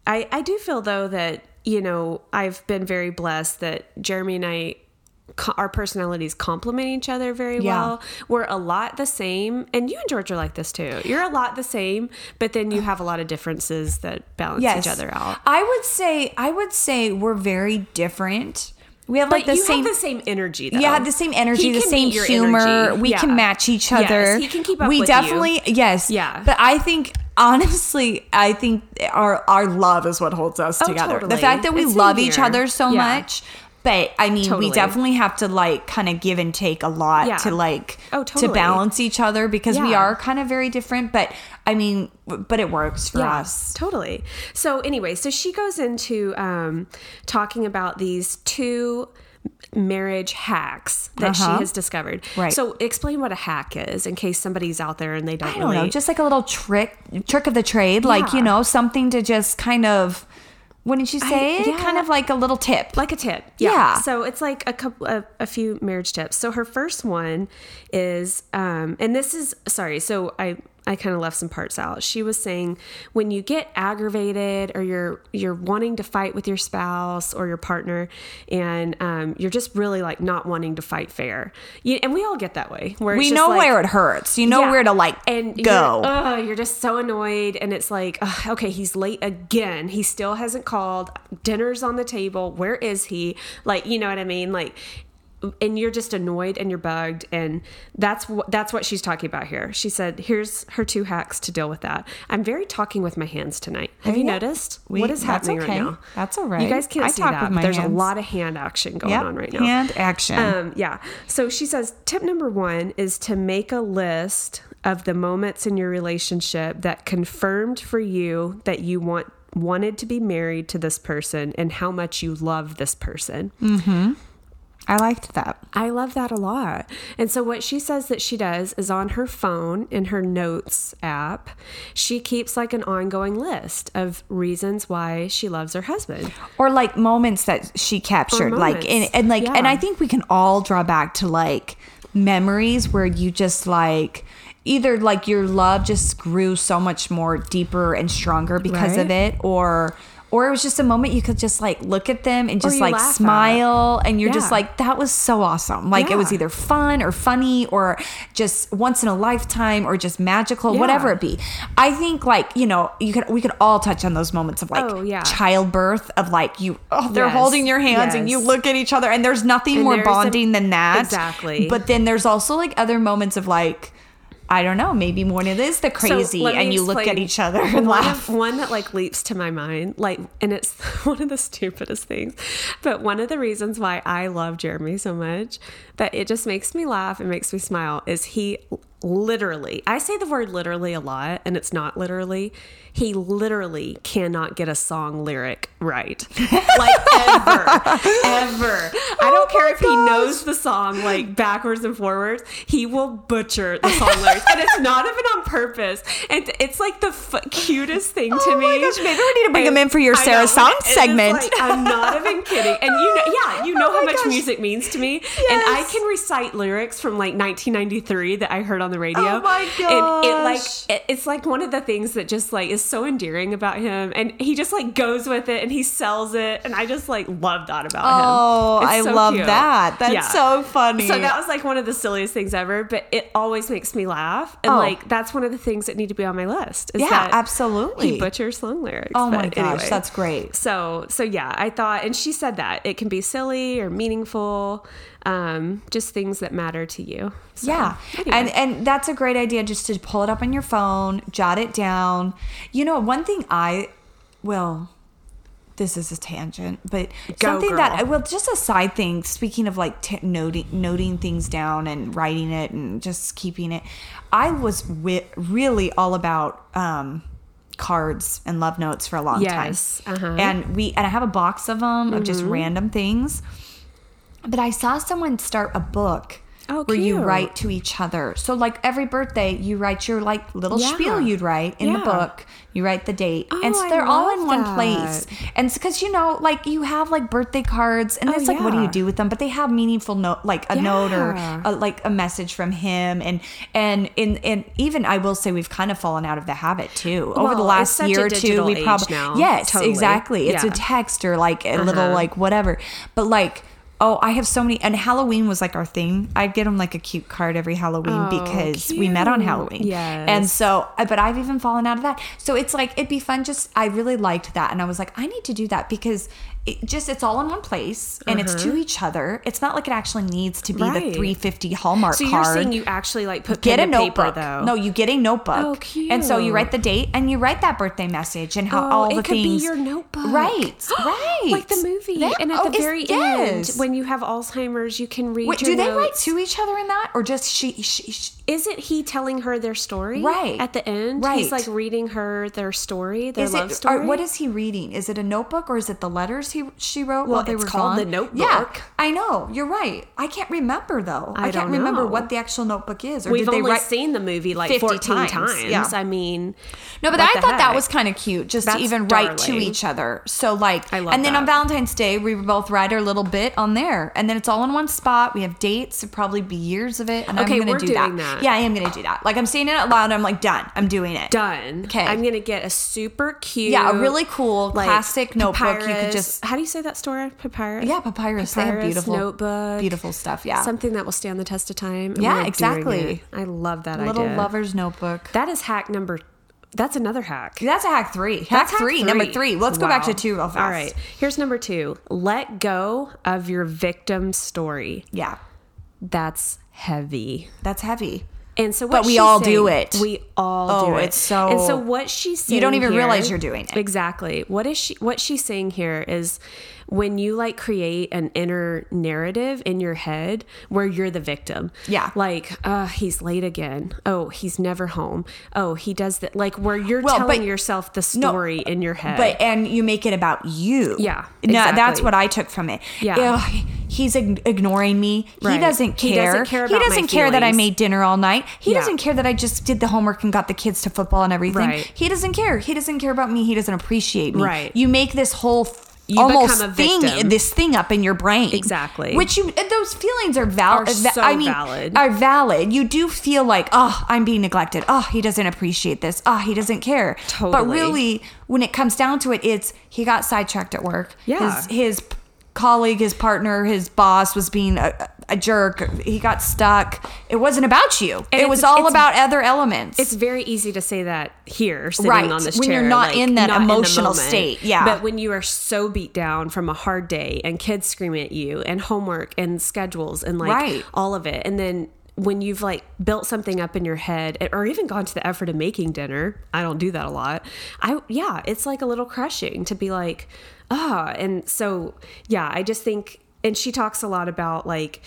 Speaker 2: I I do feel though that, you know, I've been very blessed that Jeremy and I co- our personalities complement each other very
Speaker 1: Yeah.
Speaker 2: well. We're a lot the same, and you and George are like this too. You're a lot the same, but then you have a lot of differences that balance each other out.
Speaker 1: I would say I would say we're very different. We have like
Speaker 2: But
Speaker 1: the
Speaker 2: you
Speaker 1: same
Speaker 2: have the same energy, though.
Speaker 1: Yeah, have the same energy,
Speaker 2: He
Speaker 1: the same humor.
Speaker 2: energy.
Speaker 1: We
Speaker 2: Yeah.
Speaker 1: can match each
Speaker 2: Yes,
Speaker 1: other.
Speaker 2: he can keep up
Speaker 1: We
Speaker 2: with you.
Speaker 1: definitely yes.
Speaker 2: Yeah.
Speaker 1: But I think honestly, I think our our love is what holds us
Speaker 2: Oh,
Speaker 1: together. The fact that we
Speaker 2: It's
Speaker 1: love each other so
Speaker 2: Yeah.
Speaker 1: much. But I mean,
Speaker 2: Totally.
Speaker 1: we definitely have to like kind of give and take a lot
Speaker 2: Yeah.
Speaker 1: to like
Speaker 2: Oh,
Speaker 1: to balance each other because we are kind of very different. But I mean, but it works for us.
Speaker 2: Totally. So anyway, so she goes into um, talking about these two marriage hacks that
Speaker 1: Uh-huh.
Speaker 2: she has discovered.
Speaker 1: Right.
Speaker 2: So explain what a hack is in case somebody's out there and they don't,
Speaker 1: I don't
Speaker 2: really
Speaker 1: know, just like a little trick, trick of the trade, like you know, something to just kind of. Wouldn't you say? it?
Speaker 2: yeah.
Speaker 1: Kind of like a little tip.
Speaker 2: like a tip.
Speaker 1: Yeah.
Speaker 2: So it's like a couple a, a few marriage tips. So her first one is um and this is sorry, so I I kind of left some parts out. She was saying when you get aggravated or you're you're wanting to fight with your spouse or your partner and um, you're just really like not wanting to fight fair. You, and we all get that way. Where it's
Speaker 1: we know
Speaker 2: like-
Speaker 1: where it hurts. You know
Speaker 2: yeah.
Speaker 1: where to like
Speaker 2: and
Speaker 1: go.
Speaker 2: You're, ugh, you're just so annoyed, and it's like, okay, he's late again. He still hasn't called. Dinner's on the table. Where is he? Like, you know what I mean? Like, and you're just annoyed and you're bugged, and that's what that's what she's talking about here. She said, "Here's her two hacks to deal with that." I'm very talking with my hands tonight. Have you
Speaker 1: Yeah.
Speaker 2: noticed
Speaker 1: We-
Speaker 2: what is happening
Speaker 1: okay.
Speaker 2: right now?
Speaker 1: That's all right.
Speaker 2: You guys can't
Speaker 1: I
Speaker 2: see
Speaker 1: talk
Speaker 2: that.
Speaker 1: with
Speaker 2: but
Speaker 1: my
Speaker 2: there's a lot of hand action going
Speaker 1: Yep,
Speaker 2: on right now.
Speaker 1: hand action.
Speaker 2: Um, yeah. So she says tip number one is to make a list of the moments in your relationship that confirmed for you that you want wanted to be married to this person and how much you love this person.
Speaker 1: I liked that.
Speaker 2: I love that a lot. And so what she says that she does is on her phone in her notes app, she keeps like an ongoing list of reasons why she loves her husband.
Speaker 1: Or like moments that she captured, like and, and like, and I think we can all draw back to like memories where you just like either like your love just grew so much more deeper and stronger because of it, or or it was just a moment you could just like look at them and just like smile and you're just like that was so awesome like it was either fun or funny or just once in a lifetime or just magical
Speaker 2: Yeah.
Speaker 1: whatever it be i think like you know you could we could all touch on those moments of like
Speaker 2: Oh, yeah.
Speaker 1: childbirth of like you oh they're
Speaker 2: Yes.
Speaker 1: holding your hands and you look at each other and there's nothing
Speaker 2: And
Speaker 1: more
Speaker 2: there's a-
Speaker 1: bonding than that
Speaker 2: Exactly.
Speaker 1: but then there's also like other moments of like i don't know maybe when it is the crazy
Speaker 2: me
Speaker 1: and you look at each other and
Speaker 2: one
Speaker 1: laugh.
Speaker 2: Of, one that like leaps to my mind, like, and it's one of the stupidest things, but one of the reasons why I love Jeremy so much that it just makes me laugh and makes me smile is he literally, I say the word literally a lot, and it's not literally. He literally cannot get a song lyric right. Like ever. ever. I oh don't care if he knows the song like backwards and forwards, he will butcher the song lyrics. And it's not even on purpose. And it's like the f- cutest thing to
Speaker 1: Oh
Speaker 2: me.
Speaker 1: my gosh, maybe we need to bring him in for your Sarah
Speaker 2: know,
Speaker 1: Song segment.
Speaker 2: like- I'm not even kidding. And you know, yeah, you know
Speaker 1: Oh
Speaker 2: how much
Speaker 1: gosh.
Speaker 2: music means to me. And I can recite lyrics from like 1993 that I heard on the radio.
Speaker 1: Oh my
Speaker 2: And it like it, it's like one of the things that just like is so endearing about him. And he just like goes with it and he sells it. And I just like love that about him.
Speaker 1: Oh, I
Speaker 2: so
Speaker 1: love
Speaker 2: cute.
Speaker 1: that. That's so funny.
Speaker 2: So that was like one of the silliest things ever, but it always makes me laugh. And
Speaker 1: Oh.
Speaker 2: like that's one of the things that need to be on my list. Is
Speaker 1: Yeah,
Speaker 2: that
Speaker 1: absolutely.
Speaker 2: He butchers song lyrics.
Speaker 1: Oh my gosh,
Speaker 2: anyway.
Speaker 1: that's great.
Speaker 2: So so yeah, I thought, and she said that it can be silly or meaningful, um, just things that matter to you. So,
Speaker 1: Yeah.
Speaker 2: anyway.
Speaker 1: And and that's a great idea just to pull it up on your phone, jot it down. You know, one thing I well this is a tangent, but
Speaker 2: Go,
Speaker 1: something that
Speaker 2: girl.
Speaker 1: well, just a side thing. Speaking of like t- noting noting things down and writing it and just keeping it, I was wi- really all about um, cards and love notes for a long
Speaker 2: Yes,
Speaker 1: time.
Speaker 2: uh-huh.
Speaker 1: And we and I have a box of them of
Speaker 2: Mm-hmm.
Speaker 1: just random things. But I saw someone start a book
Speaker 2: Oh,
Speaker 1: where you write to each other. So like every birthday, you write your like little
Speaker 2: Yeah.
Speaker 1: spiel you'd write in the book. You write the date, and
Speaker 2: Oh,
Speaker 1: so they're all in
Speaker 2: love
Speaker 1: one place. And because you know, like you have like birthday cards, and
Speaker 2: Oh,
Speaker 1: it's like, what do you do with them? But they have meaningful note, like a note or a, like a message from him. And and in and even I will say we've kind of fallen out of the habit too over the last year or two. We probably yes,
Speaker 2: Totally.
Speaker 1: exactly. It's a text or like a little
Speaker 2: Uh-huh.
Speaker 1: like whatever. But like. Oh, I have so many, and Halloween was like our thing. I'd get him like a cute card every Halloween
Speaker 2: Oh,
Speaker 1: because we met on. Halloween.
Speaker 2: Yes.
Speaker 1: And so, uh, but I've even fallen out of that. So it's like, it'd be fun. Just, I really liked that. And I was like, I need to do that because it just, it's all in one place and it's to each other. It's not like it actually needs to be the
Speaker 2: Uh-huh.
Speaker 1: 350 Hallmark
Speaker 2: so
Speaker 1: card
Speaker 2: you're saying you actually like put
Speaker 1: get a
Speaker 2: to paper
Speaker 1: notebook.
Speaker 2: though?
Speaker 1: No, you get a notebook.
Speaker 2: Oh, cute.
Speaker 1: And so you write the date and you write that birthday message and how
Speaker 2: Oh,
Speaker 1: all
Speaker 2: it
Speaker 1: the
Speaker 2: could be
Speaker 1: things.
Speaker 2: your notebook.
Speaker 1: Right, right.
Speaker 2: like the movie.
Speaker 1: Yeah.
Speaker 2: And at
Speaker 1: Oh,
Speaker 2: the very
Speaker 1: yes.
Speaker 2: end, when you have Alzheimer's, you can read.
Speaker 1: Wait, do they write to each other in that, or just she? she, she
Speaker 2: Isn't he telling her their story?
Speaker 1: Right.
Speaker 2: At the end?
Speaker 1: Right.
Speaker 2: He's like reading her their story, their
Speaker 1: is
Speaker 2: love
Speaker 1: it?
Speaker 2: story.
Speaker 1: Or what is he reading? Is it a notebook or is it the letters he she wrote
Speaker 2: Well,
Speaker 1: while they
Speaker 2: it's
Speaker 1: were
Speaker 2: called
Speaker 1: gone?
Speaker 2: The Notebook.
Speaker 1: Yeah, I know. You're right. I can't remember though. I,
Speaker 2: I
Speaker 1: can't
Speaker 2: don't
Speaker 1: remember
Speaker 2: know.
Speaker 1: what the actual notebook is. Or
Speaker 2: We've
Speaker 1: did they
Speaker 2: only
Speaker 1: write?
Speaker 2: seen the movie like
Speaker 1: 50
Speaker 2: 14
Speaker 1: times.
Speaker 2: times.
Speaker 1: Yeah.
Speaker 2: I mean,
Speaker 1: No, but I thought that was kind of cute, just
Speaker 2: That's
Speaker 1: to even write to each other. So like,
Speaker 2: I love
Speaker 1: and then on. Valentine's Day, we were both write our little bit on there, and then it's all in one spot. We have dates, it'd probably be years of it, and
Speaker 2: Okay,
Speaker 1: I'm gonna
Speaker 2: we're
Speaker 1: do
Speaker 2: doing
Speaker 1: that.
Speaker 2: That.
Speaker 1: Yeah, I am gonna do that. Like I'm saying it out loud. I'm like done. I'm doing it.
Speaker 2: done.
Speaker 1: Okay.
Speaker 2: I'm going to get a super cute.
Speaker 1: Yeah, a really cool
Speaker 2: like,
Speaker 1: classic notebook. You could just
Speaker 2: How do you say that store? Papyrus?
Speaker 1: yeah, papyrus. They have
Speaker 2: Papyrus
Speaker 1: beautiful
Speaker 2: notebook.
Speaker 1: beautiful stuff. Yeah,
Speaker 2: Something that will stand the test of time.
Speaker 1: Yeah, exactly.
Speaker 2: I love that
Speaker 1: little
Speaker 2: idea.
Speaker 1: lover's notebook.
Speaker 2: That is hack number. That's another hack.
Speaker 1: That's a hack three. Hack,
Speaker 2: hack
Speaker 1: three, number three. Let's go back to two real fast.
Speaker 2: All right. Here's number two. Let go of your victim story.
Speaker 1: Yeah,
Speaker 2: That's heavy.
Speaker 1: that's heavy.
Speaker 2: And so, what
Speaker 1: But we all do it.
Speaker 2: We all
Speaker 1: Oh,
Speaker 2: do it.
Speaker 1: it's so-
Speaker 2: And so, what she's saying
Speaker 1: You don't even
Speaker 2: here-
Speaker 1: realize you're doing it.
Speaker 2: Exactly. What is she? What she's saying here is when you like create an inner narrative in your head where you're the victim.
Speaker 1: Yeah.
Speaker 2: Like, uh, he's late again. Oh, he's never home. Oh, he does that. Like where you're
Speaker 1: Well,
Speaker 2: telling
Speaker 1: but-
Speaker 2: yourself the
Speaker 1: No,
Speaker 2: story in your head.
Speaker 1: But and you make it about you.
Speaker 2: Yeah,
Speaker 1: No, that's what I took from it.
Speaker 2: Yeah.
Speaker 1: He's ig- ignoring me. He doesn't
Speaker 2: He
Speaker 1: care.
Speaker 2: doesn't care
Speaker 1: He doesn't care that I made dinner all night. He
Speaker 2: Yeah.
Speaker 1: doesn't care that I just did the homework and got the kids to football and everything.
Speaker 2: Right.
Speaker 1: He doesn't care. He doesn't care about me. He doesn't appreciate me.
Speaker 2: Right.
Speaker 1: You make this whole
Speaker 2: You
Speaker 1: almost
Speaker 2: become a
Speaker 1: thing this thing up in your brain.
Speaker 2: Exactly.
Speaker 1: Which you those feelings are valid.
Speaker 2: Are so
Speaker 1: I mean,
Speaker 2: valid.
Speaker 1: are valid. You do feel like, oh, I'm being neglected. Oh, he doesn't appreciate this. Oh, he doesn't care.
Speaker 2: Totally.
Speaker 1: but really, when it comes down to it, it's he got sidetracked at work.
Speaker 2: Yeah.
Speaker 1: His, his colleague, his partner, his boss was being a, a jerk. He got stuck. It wasn't about you.
Speaker 2: And
Speaker 1: it was all about other elements.
Speaker 2: It's very easy to say that here, sitting
Speaker 1: Right,
Speaker 2: on this
Speaker 1: when
Speaker 2: chair,
Speaker 1: you're not
Speaker 2: like,
Speaker 1: in that
Speaker 2: the
Speaker 1: emotional
Speaker 2: moment.
Speaker 1: state, yeah.
Speaker 2: But when you are so beat down from a hard day and kids screaming at you and homework and schedules and like
Speaker 1: Right.
Speaker 2: all of it, and then when you've like built something up in your head or even gone to the effort of making dinner, I don't do that a lot. I yeah, it's like a little crushing to be like, ah, and so yeah, I just think, and she talks a lot about like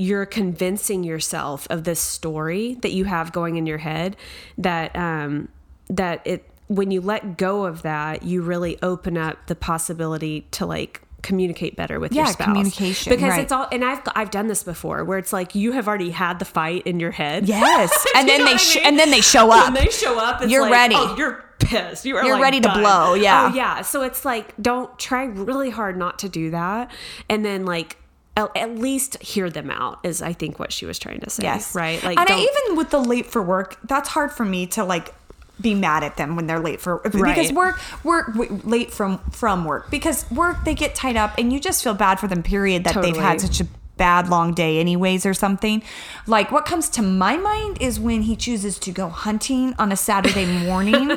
Speaker 2: you're convincing yourself of this story that you have going in your head that um that it when you let go of that you really open up the possibility to like communicate better with your
Speaker 1: Yeah,
Speaker 2: spouse
Speaker 1: communication,
Speaker 2: because
Speaker 1: right.
Speaker 2: it's all and I've I've done this before where it's like you have already had the fight in your head
Speaker 1: Yes. And then they
Speaker 2: what I
Speaker 1: sh-
Speaker 2: mean?
Speaker 1: and then they show
Speaker 2: When
Speaker 1: up.
Speaker 2: they show up,
Speaker 1: You're
Speaker 2: like,
Speaker 1: ready.
Speaker 2: Oh, you're pissed. You are
Speaker 1: You're
Speaker 2: like,
Speaker 1: ready to
Speaker 2: done.
Speaker 1: blow, oh, yeah.
Speaker 2: Oh, yeah. So it's like, don't try really hard not to do that, and then like. At at least hear them out is I think what she was trying to say.
Speaker 1: Yes.
Speaker 2: Right. Like
Speaker 1: and I, even with the late for work, that's hard for me to like be mad at them when they're late for because work work w- late from from work because work they get tied up and you just feel bad for them period that they've had such a bad long day anyways or something like what comes to my mind is when he chooses to go hunting on a saturday morning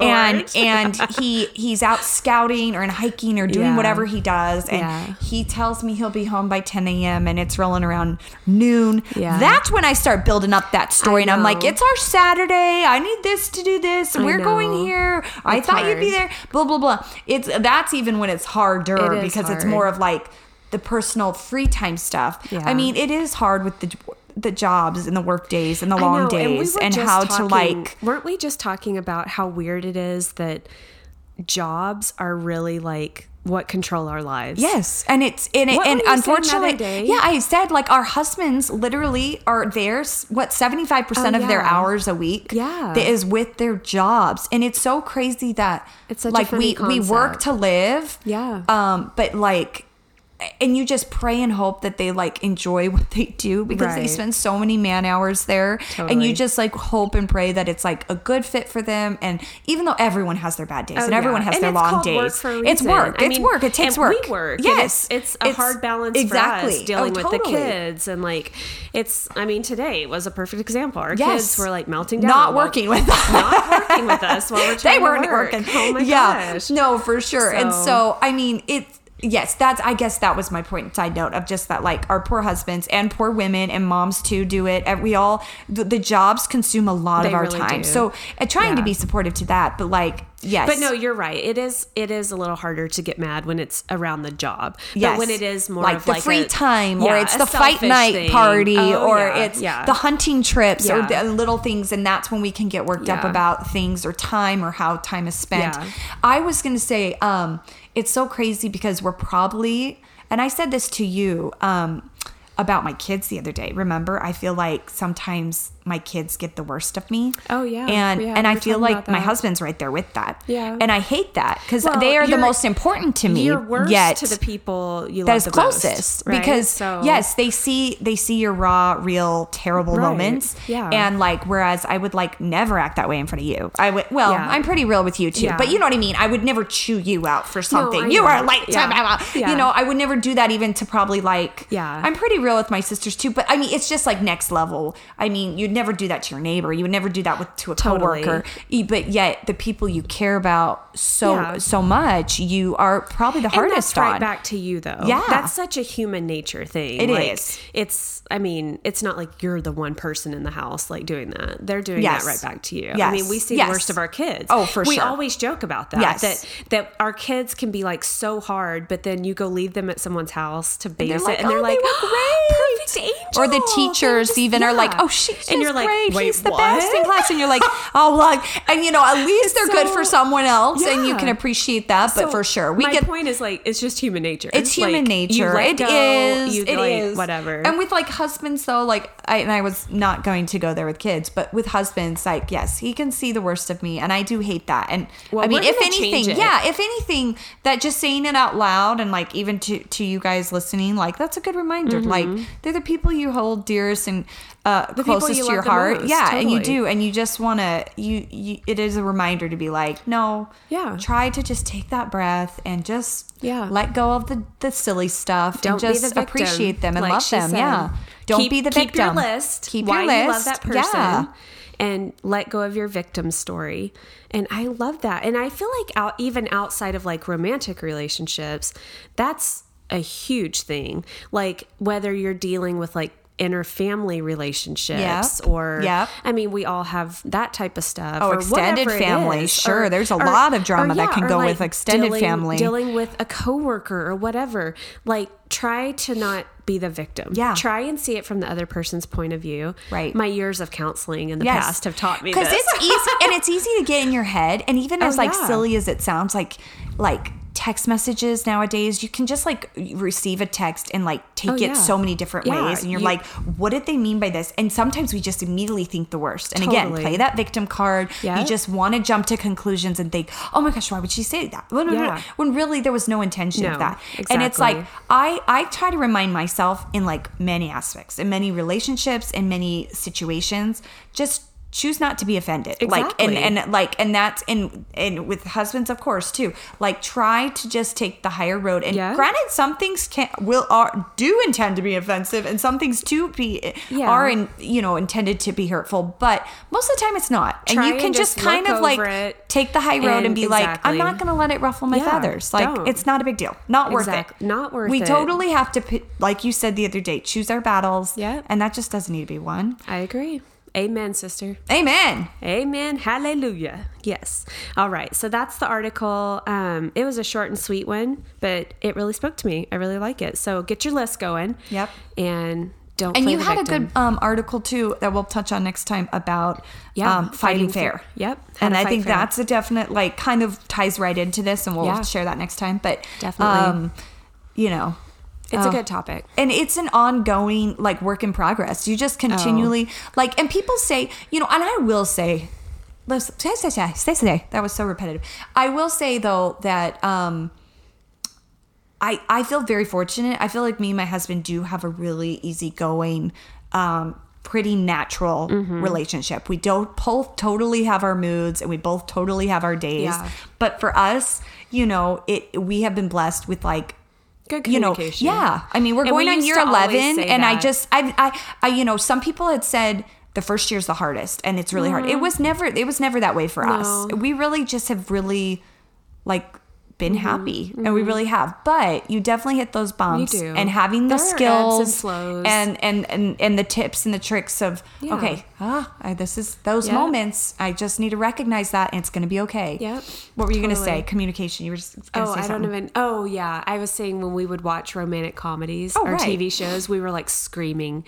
Speaker 1: and and he he's out scouting or in hiking or doing
Speaker 2: Yeah.
Speaker 1: whatever he does and
Speaker 2: Yeah.
Speaker 1: he tells me he'll be home by 10 a.m and it's rolling around noon
Speaker 2: Yeah.
Speaker 1: that's when I start building up that story, and I'm like, "It's our Saturday. I need this to do this.
Speaker 2: I
Speaker 1: We're going here. I
Speaker 2: It's
Speaker 1: thought you'd be there." Blah blah blah. It's that's even when it's harder
Speaker 2: It
Speaker 1: because it's more of like the personal free time stuff.
Speaker 2: Yeah.
Speaker 1: I mean, it is hard with the the jobs and the work days and the long
Speaker 2: know, and we
Speaker 1: days and, how to like
Speaker 2: weren't we just talking about how weird it is that jobs are really like what control our lives
Speaker 1: Yes, and it's and, it, and
Speaker 2: were you saying the other
Speaker 1: unfortunately, yeah, I said like our husbands literally are theirs. What seventy five percent
Speaker 2: Oh,
Speaker 1: of their hours a week,
Speaker 2: Yeah.
Speaker 1: is with their jobs, and it's so crazy that
Speaker 2: It's such
Speaker 1: like we we work to live,
Speaker 2: Yeah.
Speaker 1: um, but like. And you just pray and hope that they like enjoy what they do because they spend so many man hours there. And you just like hope and pray that it's like a good fit for them. And even though everyone has their bad days
Speaker 2: Oh,
Speaker 1: and everyone
Speaker 2: yeah.
Speaker 1: has
Speaker 2: And
Speaker 1: their
Speaker 2: it's
Speaker 1: long days,
Speaker 2: work
Speaker 1: it's work.
Speaker 2: I
Speaker 1: It's
Speaker 2: mean,
Speaker 1: work. It takes work.
Speaker 2: We work.
Speaker 1: Yes,
Speaker 2: it's, it's a hard balance
Speaker 1: exactly.
Speaker 2: for us dealing
Speaker 1: Oh,
Speaker 2: with the kids and like it's. I mean, today was a perfect example. Our
Speaker 1: Yes.
Speaker 2: kids were like melting down,
Speaker 1: Not working with us.
Speaker 2: not working with us while we're trying
Speaker 1: they weren't
Speaker 2: to work.
Speaker 1: working.
Speaker 2: Oh my
Speaker 1: yeah,
Speaker 2: gosh!
Speaker 1: no, for sure. And
Speaker 2: So-
Speaker 1: so, I mean, it's yes, that's. I guess that was my point. Side note of just that, like our poor husbands and poor women and moms too do it. And we all the, the jobs consume a lot
Speaker 2: They
Speaker 1: of our
Speaker 2: really
Speaker 1: time.
Speaker 2: do.
Speaker 1: So, uh, trying to be supportive to that, but like, yes,
Speaker 2: But no, you're right. It is. It is a little harder to get mad when it's around the job.
Speaker 1: Yes.
Speaker 2: But when it is more
Speaker 1: like the
Speaker 2: like
Speaker 1: free
Speaker 2: a-
Speaker 1: time, or
Speaker 2: yeah,
Speaker 1: it's the fight night
Speaker 2: thing.
Speaker 1: party,
Speaker 2: Oh,
Speaker 1: or
Speaker 2: yeah,
Speaker 1: it's
Speaker 2: yeah.
Speaker 1: the hunting trips, or the little things, and that's when we can get worked up about things or time or how time is spent. I was gonna say, um, it's so crazy because we're probably, and I said this to you, um, about my kids the other day. Remember, I feel like sometimes my kids get the worst of me.
Speaker 2: Oh, yeah.
Speaker 1: and
Speaker 2: Yeah,
Speaker 1: and I feel like my husband's right there with that.
Speaker 2: Yeah.
Speaker 1: and I hate that because
Speaker 2: Well,
Speaker 1: they are the most important to me.
Speaker 2: You're worse
Speaker 1: yet
Speaker 2: to the people you
Speaker 1: that
Speaker 2: love
Speaker 1: is
Speaker 2: the
Speaker 1: closest
Speaker 2: most, right?
Speaker 1: because
Speaker 2: So-
Speaker 1: yes they see they see your raw real terrible
Speaker 2: Right.
Speaker 1: moments
Speaker 2: Yeah.
Speaker 1: and like whereas i would like never act that way in front of you i would well
Speaker 2: Yeah.
Speaker 1: i'm pretty real with you too
Speaker 2: Yeah.
Speaker 1: but you know what i mean i would never chew you out for something
Speaker 2: I
Speaker 1: you
Speaker 2: know.
Speaker 1: are like.
Speaker 2: Yeah.
Speaker 1: you know i would never do that even to probably like
Speaker 2: Yeah.
Speaker 1: i'm pretty real with my sisters too but i mean it's just like next level i mean you'd never do that to your neighbor you would never do that with to a
Speaker 2: Totally.
Speaker 1: coworker but yet the people you care about so
Speaker 2: Yeah.
Speaker 1: so much you are probably the
Speaker 2: And
Speaker 1: hardest
Speaker 2: that's right
Speaker 1: on
Speaker 2: back to you though.
Speaker 1: Yeah.
Speaker 2: that's such a human nature thing.
Speaker 1: It
Speaker 2: It is. It's. I mean, it's not like you're the one person in the house like doing that. They're doing
Speaker 1: Yes.
Speaker 2: that right back to you. I mean, we see
Speaker 1: Yes.
Speaker 2: the worst of our kids.
Speaker 1: Oh, for
Speaker 2: we
Speaker 1: sure.
Speaker 2: always joke about that.
Speaker 1: Yes.
Speaker 2: That that our kids can be like so hard, but then you go leave them at someone's house to babysit,
Speaker 1: they're like,
Speaker 2: and they're
Speaker 1: "Oh,
Speaker 2: like,
Speaker 1: they oh, were great."
Speaker 2: perfect angel.
Speaker 1: Or the teachers
Speaker 2: just-
Speaker 1: even are like,
Speaker 2: yeah.
Speaker 1: "Oh, she's just
Speaker 2: and you're like,
Speaker 1: great.
Speaker 2: Wait,
Speaker 1: He's the
Speaker 2: what?
Speaker 1: best in class." And you're like, "Oh, like," and you know, at least they're good for someone else, and you can appreciate that. But
Speaker 2: So
Speaker 1: for sure, we
Speaker 2: my
Speaker 1: get
Speaker 2: point is like it's just human nature.
Speaker 1: it's human
Speaker 2: Like,
Speaker 1: nature. It
Speaker 2: go,
Speaker 1: is. It
Speaker 2: like,
Speaker 1: is.
Speaker 2: Whatever.
Speaker 1: And with like husbands, though, like I and I was not going to go there with kids, but with husbands, like yes, he can see the worst of me, and I do hate that. And
Speaker 2: Well,
Speaker 1: I mean, if anything, yeah, if anything, that just saying it out loud and like even to to you guys listening, like that's a good reminder. Like mm-hmm. they're the people you hold dearest and uh,
Speaker 2: people
Speaker 1: closest
Speaker 2: you
Speaker 1: to your heart.
Speaker 2: most,
Speaker 1: yeah, and you do, and you just want to. You, you, it is a reminder to be like, no,
Speaker 2: Yeah.
Speaker 1: try to just take that breath and just
Speaker 2: Yeah.
Speaker 1: let go of the the silly stuff
Speaker 2: Don't
Speaker 1: and just
Speaker 2: the
Speaker 1: appreciate them and
Speaker 2: like
Speaker 1: love them.
Speaker 2: said.
Speaker 1: Yeah. Don't
Speaker 2: Keep-
Speaker 1: be the victim.
Speaker 2: keep your list.
Speaker 1: Keep
Speaker 2: why
Speaker 1: your list.
Speaker 2: you love that person.
Speaker 1: Yeah.
Speaker 2: And let go of your victim story. And I love that. And I feel like out even outside of like romantic relationships, that's a huge thing. Like whether you're dealing with like inner family relationships
Speaker 1: Yep.
Speaker 2: or
Speaker 1: Yep.
Speaker 2: I mean we all have that type of stuff
Speaker 1: Oh,
Speaker 2: or
Speaker 1: extended family. Sure, there's a lot of drama that can
Speaker 2: or,
Speaker 1: go with extended
Speaker 2: dealing,
Speaker 1: family.
Speaker 2: dealing with a coworker or whatever like try to not be the victim
Speaker 1: Yeah.
Speaker 2: try and see it from the other person's point of view
Speaker 1: Right.
Speaker 2: my years of counseling in the
Speaker 1: Yes.
Speaker 2: past have taught me
Speaker 1: because it's easy and it's easy to get in your head and even oh, as
Speaker 2: Oh,
Speaker 1: like
Speaker 2: yeah.
Speaker 1: silly as it sounds like like text messages nowadays you can just like receive a text and like take
Speaker 2: Oh,
Speaker 1: it
Speaker 2: yeah.
Speaker 1: so many different
Speaker 2: Yeah,
Speaker 1: ways and you're
Speaker 2: you-
Speaker 1: like what did they mean by this and sometimes we just immediately think the worst and again play that victim card
Speaker 2: Yeah.
Speaker 1: you just want to jump to conclusions and think oh my gosh why would she say that when,
Speaker 2: Yeah.
Speaker 1: when really there was no intention of
Speaker 2: No,
Speaker 1: that and it's like. I I try to remind myself in like many aspects, in many relationships, in many situations, just choose not to be offended. Like and and like and that's and and with husbands of course too. Like try to just take the higher road. And
Speaker 2: Yeah.
Speaker 1: granted some things can will are do intend to be offensive and some things do be
Speaker 2: Yeah.
Speaker 1: are in you know intended to be hurtful, but most of the time it's not. And you can
Speaker 2: and
Speaker 1: just,
Speaker 2: just
Speaker 1: kind of like
Speaker 2: it
Speaker 1: take the high road and,
Speaker 2: and
Speaker 1: be like, I'm not going to let it ruffle my
Speaker 2: Yeah,
Speaker 1: feathers. Like
Speaker 2: don't.
Speaker 1: it's not a big deal. Not worth
Speaker 2: Exact-
Speaker 1: it.
Speaker 2: not worth
Speaker 1: we
Speaker 2: it.
Speaker 1: totally have to, like you said the other day, choose our battles.
Speaker 2: Yeah.
Speaker 1: And that just doesn't need to be one.
Speaker 2: I agree amen sister
Speaker 1: Amen.
Speaker 2: Amen. Hallelujah. Yes. All right. So that's the article. Um, it was a short and sweet one, but it really spoke to me. I really like it. So get your list going.
Speaker 1: Yep.
Speaker 2: And don't.
Speaker 1: And you had
Speaker 2: victim.
Speaker 1: a good um, article too that we'll touch on next time about
Speaker 2: Yeah,
Speaker 1: um, fighting,
Speaker 2: fighting
Speaker 1: fair.
Speaker 2: fair. Yep, how
Speaker 1: And I think
Speaker 2: fair.
Speaker 1: that's a definite, like, kind of ties right into this, and we'll
Speaker 2: Yeah.
Speaker 1: share that next time. But
Speaker 2: Definitely.
Speaker 1: um, you know,
Speaker 2: It's a
Speaker 1: uh,
Speaker 2: good topic.
Speaker 1: and it's an ongoing like work in progress. You just continually like and people say you know and i will say let's say say say say say. That was so repetitive. I will say though that um i i feel very fortunate. I feel like me and my husband do have a really easygoing um pretty natural
Speaker 2: Mm-hmm.
Speaker 1: relationship. We don't both totally have our moods and we both totally have our days.
Speaker 2: Yeah.
Speaker 1: but for us you know it we have been blessed with like
Speaker 2: Good
Speaker 1: you know, yeah. I mean, we're
Speaker 2: And
Speaker 1: going on year 11
Speaker 2: say
Speaker 1: and I just I, I I you know, some people had said the first year's the hardest and it's really hard. It was never it was never that way for us.
Speaker 2: Mm-hmm.
Speaker 1: We really just have really like been
Speaker 2: Mm-hmm.
Speaker 1: happy and we really have. But you definitely hit those bumps
Speaker 2: do.
Speaker 1: and having the
Speaker 2: There ebbs and
Speaker 1: skills and, and and and the tips and the tricks of
Speaker 2: Yeah.
Speaker 1: okay, ah, I, this is those
Speaker 2: Yeah.
Speaker 1: moments. I just need to recognize that and it's going to be okay.
Speaker 2: Yep.
Speaker 1: What were you going to say? Communication. You were just
Speaker 2: Oh,
Speaker 1: say
Speaker 2: I don't even. Oh, yeah. I was saying when we would watch romantic comedies
Speaker 1: Oh,
Speaker 2: or
Speaker 1: right.
Speaker 2: TV shows, we were like screaming.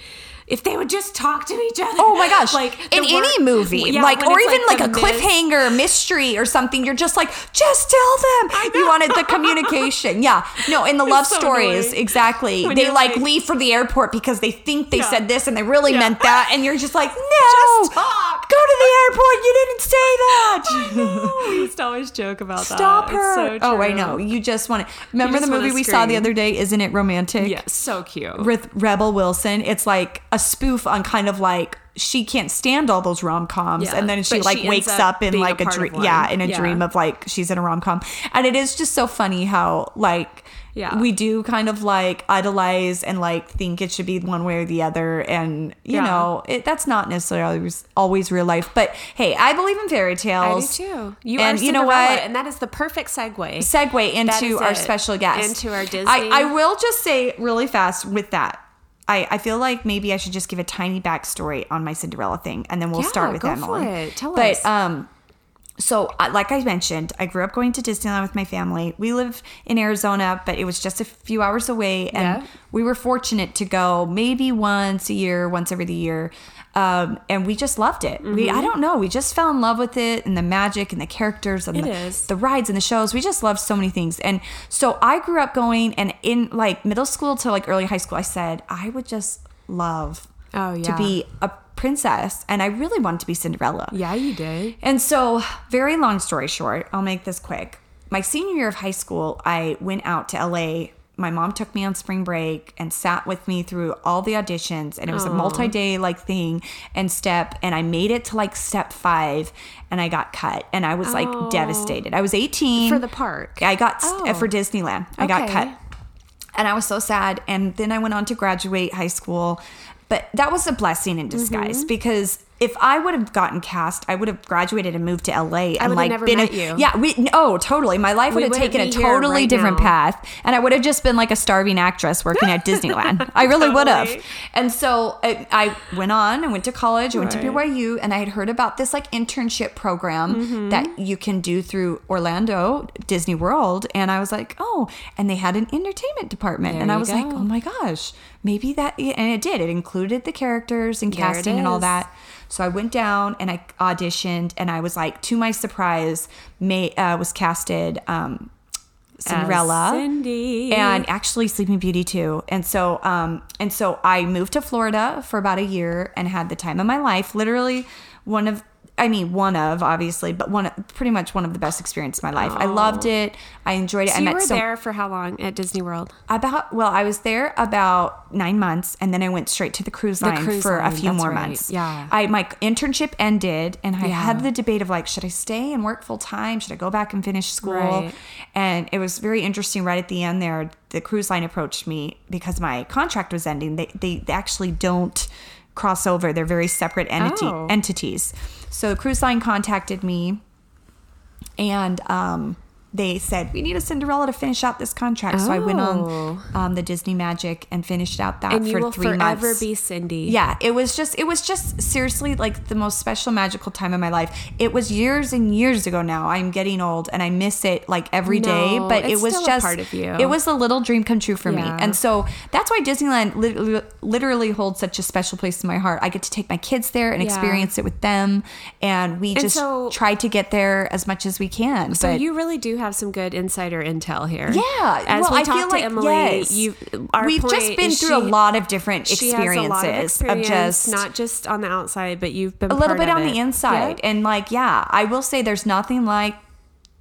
Speaker 2: If they would just talk to each other.
Speaker 1: Oh my gosh!
Speaker 2: Like
Speaker 1: in any movie,
Speaker 2: Yeah,
Speaker 1: like or even like,
Speaker 2: the
Speaker 1: a
Speaker 2: myth-
Speaker 1: cliffhanger mystery or something, you're just like, just tell them. You wanted the communication, yeah. No, in the love
Speaker 2: so
Speaker 1: stories,
Speaker 2: annoying.
Speaker 1: exactly.
Speaker 2: When
Speaker 1: they like,
Speaker 2: like-
Speaker 1: leave for the airport because they think they
Speaker 2: Yeah.
Speaker 1: said this and they really
Speaker 2: Yeah.
Speaker 1: meant that, and you're just like, no,
Speaker 2: Just talk.
Speaker 1: go to the airport. You didn't say that.
Speaker 2: we used to always joke about
Speaker 1: Stop
Speaker 2: that.
Speaker 1: Stop
Speaker 2: her. So
Speaker 1: oh, I know. You just want to remember the movie we saw the other day. Isn't it romantic?
Speaker 2: Yeah, so cute.
Speaker 1: with Rebel Wilson. It's like a spoof on kind of like she can't stand all those rom coms,
Speaker 2: Yeah,
Speaker 1: and then she
Speaker 2: but
Speaker 1: like
Speaker 2: she
Speaker 1: wakes
Speaker 2: up
Speaker 1: up in
Speaker 2: being a
Speaker 1: like a, dream. Yeah, in a
Speaker 2: Yeah.
Speaker 1: dream of like she's in a rom com, and it is just so funny how like.
Speaker 2: Yeah.
Speaker 1: We do kind of like idolize and like think it should be one way or the other. And, you
Speaker 2: Yeah.
Speaker 1: know, it, that's not necessarily always, always real life. But hey, I believe in fairy
Speaker 2: I do
Speaker 1: tales.
Speaker 2: too. You
Speaker 1: and
Speaker 2: are
Speaker 1: you know what?
Speaker 2: And that is the perfect segue.
Speaker 1: segue into our
Speaker 2: it.
Speaker 1: special guest.
Speaker 2: Into our Disney.
Speaker 1: I, I will just say really fast with that. I, I feel like maybe I should just give a tiny backstory on my Cinderella thing, and then we'll
Speaker 2: Yeah,
Speaker 1: start with
Speaker 2: go
Speaker 1: Emily.
Speaker 2: for it. Tell
Speaker 1: but,
Speaker 2: us.
Speaker 1: um, so like I mentioned, I grew up going to Disneyland with my family. We live in Arizona, but it was just a few hours away, and
Speaker 2: Yeah.
Speaker 1: we were fortunate to go maybe once a year, once every year. Um, and we just loved it. We
Speaker 2: Mm-hmm.
Speaker 1: I don't know, we just fell in love with it and the magic and the characters and the, the rides and the shows. We just loved so many things. And so I grew up going and in like middle school to like early high school, I said I would just love
Speaker 2: Oh,
Speaker 1: to be a princess. And I really wanted to be Cinderella.
Speaker 2: yeah, you did.
Speaker 1: And so, very long story short, I'll make this quick. My senior year of high school, I went out to LA. My mom took me on spring break and sat with me through all the auditions, and it was a multi-day like thing and step. And I made it to like step five, and I got cut, and I was like
Speaker 2: Oh.
Speaker 1: devastated. I was eighteen
Speaker 2: For the park.
Speaker 1: I got uh,
Speaker 2: Oh.
Speaker 1: for Disneyland. I got cut and I was so sad. And then I went on to graduate high school, but that was a blessing in disguise
Speaker 2: Mm-hmm.
Speaker 1: because if I would have gotten cast, I would have graduated and moved to LA and like
Speaker 2: never
Speaker 1: been a,
Speaker 2: you.
Speaker 1: Yeah, we oh totally. My life would have taken a totally
Speaker 2: right
Speaker 1: different
Speaker 2: now.
Speaker 1: path, and I would have just been like a starving actress working at Disneyland. I really would have. And so I, I went on and went to college. I went to BYU, and I had heard about this like internship program
Speaker 2: Mm-hmm.
Speaker 1: that you can do through Orlando Disney World, and I was like, oh, and they had an entertainment department,
Speaker 2: There
Speaker 1: and I was like, oh my gosh, maybe that, and it did. It included the characters and
Speaker 2: There
Speaker 1: casting and all that. So I went down and I auditioned, and I was like, to my surprise, May uh, was casted um, Cinderella.
Speaker 2: Cindy.
Speaker 1: And actually Sleeping Beauty too. And so um and so I moved to Florida for about a year and had the time of my life. Literally one of I mean one of obviously, but one pretty much one of the best experiences of my life. I oh. loved it. I enjoyed it.
Speaker 2: So
Speaker 1: I
Speaker 2: you were
Speaker 1: so
Speaker 2: there for how long at Disney World?
Speaker 1: about well, I was there about nine months, and then I went straight to the cruise line
Speaker 2: cruise
Speaker 1: for a few more
Speaker 2: right,
Speaker 1: months.
Speaker 2: yeah.
Speaker 1: I my internship ended, and I
Speaker 2: Yeah.
Speaker 1: had the debate of like, should I stay and work full time? Should I go back and finish school?
Speaker 2: Right.
Speaker 1: And it was very interesting. Right at the end, there, the cruise line approached me because my contract was ending. They they, they actually don't cross over; they're very separate entity
Speaker 2: Oh.
Speaker 1: entities. So cruise line contacted me and um, they said we need a Cinderella to finish out this contract. So I went
Speaker 2: Oh.
Speaker 1: on um, the Disney Magic and finished out that
Speaker 2: And you will
Speaker 1: three
Speaker 2: forever
Speaker 1: months.
Speaker 2: be Cindy.
Speaker 1: yeah, it was just it was just seriously like the most special magical time of my life. It was years and years ago now. I'm getting old and I miss it like every day.
Speaker 2: No,
Speaker 1: but it was just
Speaker 2: part of you.
Speaker 1: it was a little dream come true for
Speaker 2: Yeah.
Speaker 1: me. And so that's why Disneyland literally, literally holds such a special place in my heart. I get to take my kids there and
Speaker 2: Yeah.
Speaker 1: experience it with them and we
Speaker 2: And
Speaker 1: just
Speaker 2: so-
Speaker 1: try to get there as much as we can.
Speaker 2: So
Speaker 1: but
Speaker 2: you really do have some good insider intel here.
Speaker 1: Yeah,
Speaker 2: As
Speaker 1: well,
Speaker 2: we
Speaker 1: I
Speaker 2: talked
Speaker 1: feel
Speaker 2: to
Speaker 1: like
Speaker 2: Emily,
Speaker 1: yes.
Speaker 2: you
Speaker 1: we've just been through a lot of different
Speaker 2: She
Speaker 1: experiences
Speaker 2: has a lot of experience,
Speaker 1: just
Speaker 2: not just on the outside, but you've been
Speaker 1: a little bit
Speaker 2: of
Speaker 1: on
Speaker 2: it.
Speaker 1: the inside,
Speaker 2: Yep.
Speaker 1: and like yeah, I will say there's nothing like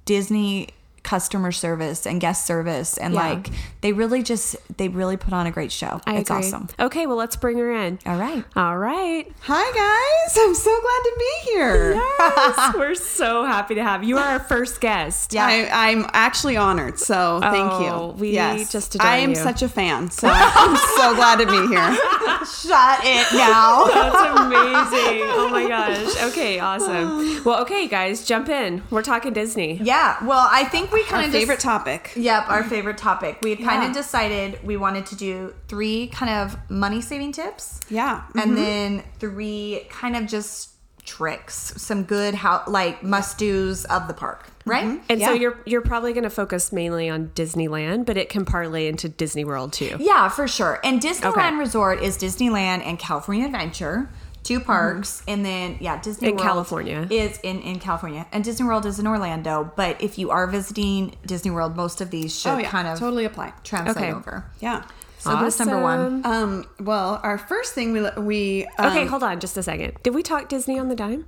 Speaker 1: Disney customer service and guest service, and
Speaker 2: Yeah.
Speaker 1: like they really just they really put on a great show.
Speaker 2: I
Speaker 1: it's
Speaker 2: agree.
Speaker 1: awesome.
Speaker 2: Okay, well let's bring her in.
Speaker 1: All right.
Speaker 2: All right.
Speaker 3: Hi guys, I'm so glad to be here.
Speaker 2: Yes, we're so happy to have you. You are our first guest.
Speaker 3: I, I'm actually honored, so thank
Speaker 2: Oh,
Speaker 3: you.
Speaker 2: we just adore
Speaker 3: I am
Speaker 2: you.
Speaker 3: such a fan, so I'm so glad to be here.
Speaker 1: Shut it now.
Speaker 2: That's amazing. Oh my gosh. Okay, awesome. Well, okay, guys, jump in. We're talking Disney.
Speaker 1: yeah. Well, I think we kind of
Speaker 3: favorite topic.
Speaker 1: Yep, our favorite topic. We had kind
Speaker 3: Yeah.
Speaker 1: of decided we wanted to do three kind of money saving tips.
Speaker 3: Yeah.
Speaker 1: and mm-hmm. then three kind of just tricks, some good how like must dos of the park, mm-hmm. right?
Speaker 2: And so you're you're probably going to focus mainly on Disneyland, but it can parlay into Disney World too.
Speaker 1: Yeah, for sure. And Disneyland
Speaker 2: Okay.
Speaker 1: Resort is Disneyland and California Adventure, two parks, and then yeah, Disney
Speaker 2: In
Speaker 1: World
Speaker 2: California.
Speaker 1: is in in California, and Disney World is in Orlando. But if you are visiting Disney World, most of these should
Speaker 3: Oh yeah,
Speaker 1: kind of
Speaker 3: totally apply.
Speaker 1: translate
Speaker 2: Okay.
Speaker 1: over.
Speaker 3: Yeah.
Speaker 1: So who's number one?
Speaker 3: Um. Well, our first thing we we um,
Speaker 2: Okay, hold on just a second. Did we talk Disney on the dime?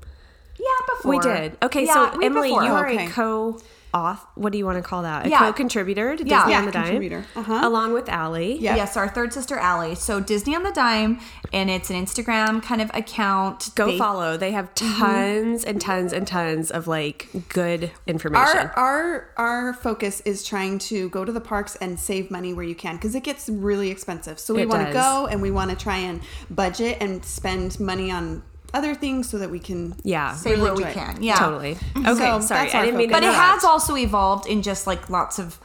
Speaker 1: Yeah, before
Speaker 2: We did. Okay,
Speaker 1: Yeah,
Speaker 2: so Emily,
Speaker 1: before.
Speaker 2: you are
Speaker 3: Okay.
Speaker 2: a co auth what do you want to call that? A
Speaker 1: Yeah.
Speaker 2: co-contributor to Disney
Speaker 1: Yeah,
Speaker 2: on the Dime.
Speaker 3: contributor. Uh-huh.
Speaker 2: Along with Allie.
Speaker 3: Yeah.
Speaker 1: Yes, our third sister Allie. So Disney on the Dime, and it's an Instagram kind of account.
Speaker 2: Go
Speaker 1: They-
Speaker 2: follow. They have tons and tons and tons of like good information.
Speaker 3: Our our our focus is trying to go to the parks and save money where you can because it gets really expensive. So we want to go and we want to try and budget and spend money on other things so that we can
Speaker 2: yeah.
Speaker 1: Save
Speaker 3: really
Speaker 1: what we
Speaker 3: it.
Speaker 1: can. Yeah,
Speaker 2: Totally. Okay,
Speaker 3: So
Speaker 2: sorry. I didn't mean to
Speaker 1: But it has also evolved in just like lots of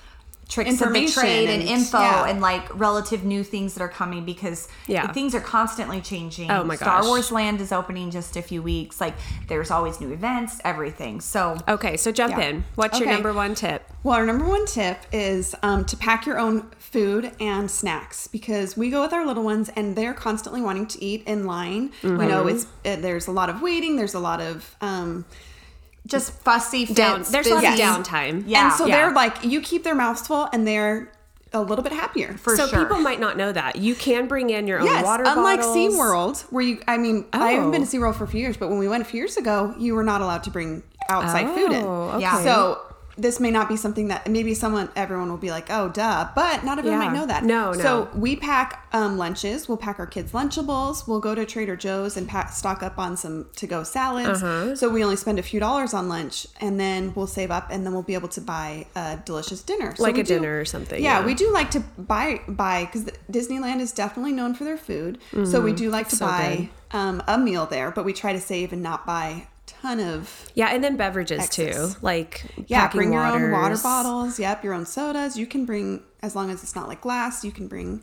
Speaker 1: tricks of the
Speaker 3: Information
Speaker 1: trade and,
Speaker 3: and-
Speaker 1: info
Speaker 3: yeah.
Speaker 1: and like relative new things that are coming because
Speaker 2: Yeah.
Speaker 1: things are constantly changing.
Speaker 2: Oh my
Speaker 1: Star. Wars Land is opening just a few weeks. Like there's always new events, everything. So
Speaker 2: Okay, so jump
Speaker 3: Yeah.
Speaker 2: in. What's your number one tip?
Speaker 3: Well, our number one tip is um, to pack your own food and snacks because we go with our little ones and they're constantly wanting to eat in line. You know, it's uh, there's a lot of waiting. There's a lot of um,
Speaker 1: just fussy
Speaker 2: Down.
Speaker 1: fits,
Speaker 2: There's a lot of downtime.
Speaker 1: Yeah.
Speaker 3: and so
Speaker 2: Yeah.
Speaker 3: they're like you keep their mouths full and they're a little bit happier.
Speaker 1: For sure.
Speaker 2: so
Speaker 1: sure.
Speaker 2: people might not know that you can bring in your own
Speaker 3: Yes,
Speaker 2: water
Speaker 3: unlike
Speaker 2: bottles.
Speaker 3: SeaWorld, where you, I mean, I haven't
Speaker 2: Oh.
Speaker 3: been to oh. SeaWorld for a few years, but when we went a few years ago, you were not allowed to bring outside food in.
Speaker 2: Oh,
Speaker 1: Yeah.
Speaker 3: So this may not be something that maybe someone everyone will be like oh duh but not everyone
Speaker 2: Yeah.
Speaker 3: might know that
Speaker 2: No, no.
Speaker 3: so we pack um, lunches we'll pack our kids lunchables we'll go to trader joe's and pack stock up on some to go salads
Speaker 2: Uh-huh.
Speaker 3: so we only spend a few dollars on lunch and then we'll save up and then we'll be able to buy a delicious dinner So
Speaker 2: Like a dinner or something,
Speaker 3: yeah,
Speaker 2: yeah.
Speaker 3: we do like to buy buy because disneyland is definitely known for their food so we do like to
Speaker 2: Mm-hmm. So
Speaker 3: buy um, a meal there but we try to save and not buy ton of
Speaker 2: Yeah, and then beverages
Speaker 3: Excess.
Speaker 2: too, like
Speaker 3: yeah,
Speaker 2: packing
Speaker 3: bring your own water bottles. Yep, your own sodas. You can bring as long as it's not like glass. You can bring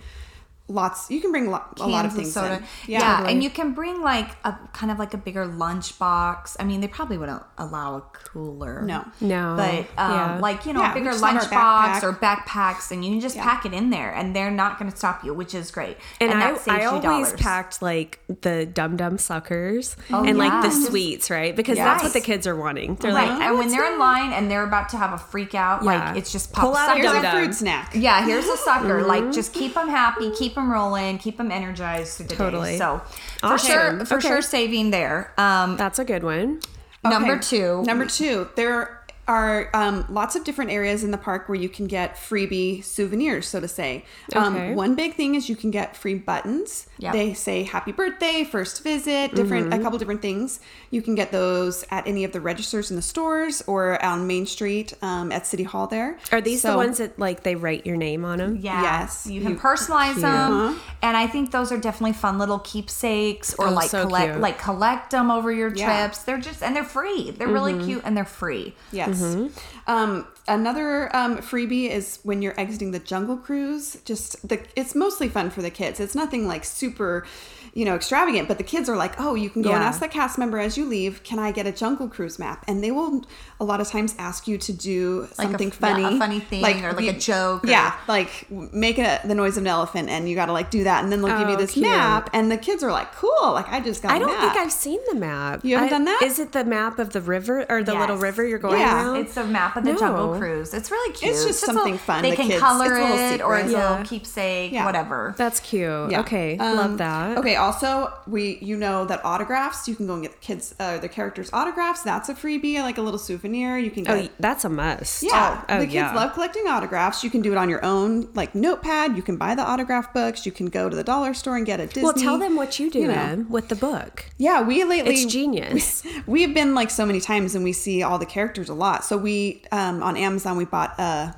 Speaker 3: lots. You can bring lo- a lot of
Speaker 1: Cans
Speaker 3: things.
Speaker 1: soda.
Speaker 3: in.
Speaker 1: Yeah, and you can bring like a kind of like a bigger lunch box. I mean, they probably wouldn't allow a cooler.
Speaker 3: No.
Speaker 2: No,
Speaker 1: But um,
Speaker 2: yeah.
Speaker 1: like you know,
Speaker 3: Yeah,
Speaker 1: a bigger
Speaker 3: just have our
Speaker 1: lunch box or backpacks, and you can just
Speaker 3: Yeah.
Speaker 1: pack it in there, and they're not going to stop you, which is great.
Speaker 2: And,
Speaker 1: that
Speaker 2: I,
Speaker 1: saves
Speaker 2: I always
Speaker 1: dollars.
Speaker 2: packed like the dum dum suckers
Speaker 1: Oh,
Speaker 2: and like the sweets, right? Because
Speaker 3: Yes.
Speaker 2: that's what the kids are wanting. They're
Speaker 1: Right,
Speaker 2: like,
Speaker 1: and when
Speaker 3: that's
Speaker 1: they're in
Speaker 3: good.
Speaker 1: line and they're about to have a freak out,
Speaker 2: Yeah.
Speaker 1: like it's just
Speaker 2: Pull
Speaker 1: pop
Speaker 2: out a
Speaker 3: Here's
Speaker 1: sucker.
Speaker 3: a
Speaker 2: Dum-dum.
Speaker 3: fruit snack.
Speaker 1: Yeah, here's a sucker.
Speaker 2: Mm-hmm.
Speaker 1: Like, just keep them happy, keep them rolling, keep them energized through the
Speaker 2: Totally.
Speaker 1: day. So, for
Speaker 2: Awesome.
Speaker 1: sure, for
Speaker 2: Okay.
Speaker 1: sure, saving there. Um,
Speaker 2: that's a good one.
Speaker 1: Number two.
Speaker 3: Number two, there are um, lots of different areas in the park where you can get freebie souvenirs, so to say. Um,
Speaker 2: Okay.
Speaker 3: One big thing is you can get free buttons.
Speaker 1: Yep.
Speaker 3: They say happy birthday, first visit, different
Speaker 2: Mm-hmm.
Speaker 3: a couple different things. You can get those at any of the registers in the stores or on Main Street um, at City Hall there.
Speaker 2: Are these the ones that like they write your name on them?
Speaker 1: Yeah.
Speaker 3: Yes.
Speaker 1: You can
Speaker 3: You-
Speaker 1: personalize
Speaker 2: Cute.
Speaker 1: them,
Speaker 3: Uh-huh.
Speaker 1: and I think those are definitely fun little keepsakes, or
Speaker 2: Oh,
Speaker 1: like
Speaker 2: so
Speaker 1: collect,
Speaker 2: cute.
Speaker 1: like collect them over your
Speaker 3: Yeah.
Speaker 1: trips. They're just and they're free. They're really cute and they're free.
Speaker 3: Yes.
Speaker 2: Mm-hmm.
Speaker 3: Um, another um, freebie is when you're exiting the Jungle Cruise. Just the it's mostly fun for the kids. It's nothing like super, you know, extravagant. But the kids are like, oh, you can go and ask the cast member as you leave, can I get a Jungle Cruise map? And they will a lot of times ask you to do
Speaker 1: Like a-
Speaker 3: something
Speaker 1: yeah,
Speaker 3: funny,
Speaker 1: a funny thing or like a joke or-
Speaker 3: Yeah, like make a, the noise of an elephant, and you got to like do that, and then they'll give you
Speaker 2: Oh,
Speaker 3: this
Speaker 2: cute.
Speaker 3: map, and the kids are like, cool, like I just got.
Speaker 2: I
Speaker 3: a
Speaker 2: don't think I've seen the map.
Speaker 3: You haven't
Speaker 2: I-
Speaker 3: done that?
Speaker 2: Is it the map of the river or the little river you're going
Speaker 3: Yeah.
Speaker 2: around?
Speaker 1: It's a map of the Jungle Cruise. It's really cute.
Speaker 3: It's just something fun,
Speaker 1: They
Speaker 3: the
Speaker 1: can
Speaker 3: kids-
Speaker 1: color
Speaker 3: it's a
Speaker 1: it, or
Speaker 3: secret.
Speaker 1: it's a little keepsake,
Speaker 3: Yeah.
Speaker 1: whatever.
Speaker 2: That's cute.
Speaker 3: Yeah.
Speaker 2: Okay,
Speaker 3: Um,
Speaker 2: love that.
Speaker 3: Okay. Also, we you know that autographs you can go and get the kids uh, the characters autographs. That's a freebie, like a little souvenir. You can
Speaker 2: Oh,
Speaker 3: get.
Speaker 2: that's a must.
Speaker 3: yeah,
Speaker 2: Oh,
Speaker 3: the kids
Speaker 2: yeah.
Speaker 3: love collecting autographs. You can do it on your own, like notepad. You can buy the autograph books. You can go to the dollar store and get a Disney.
Speaker 2: Well, tell them what you do
Speaker 3: you know.
Speaker 2: With the book.
Speaker 3: Yeah, we lately
Speaker 2: It's genius.
Speaker 3: We have been like so many times, and we see all the characters a lot. So we um, on Amazon we bought a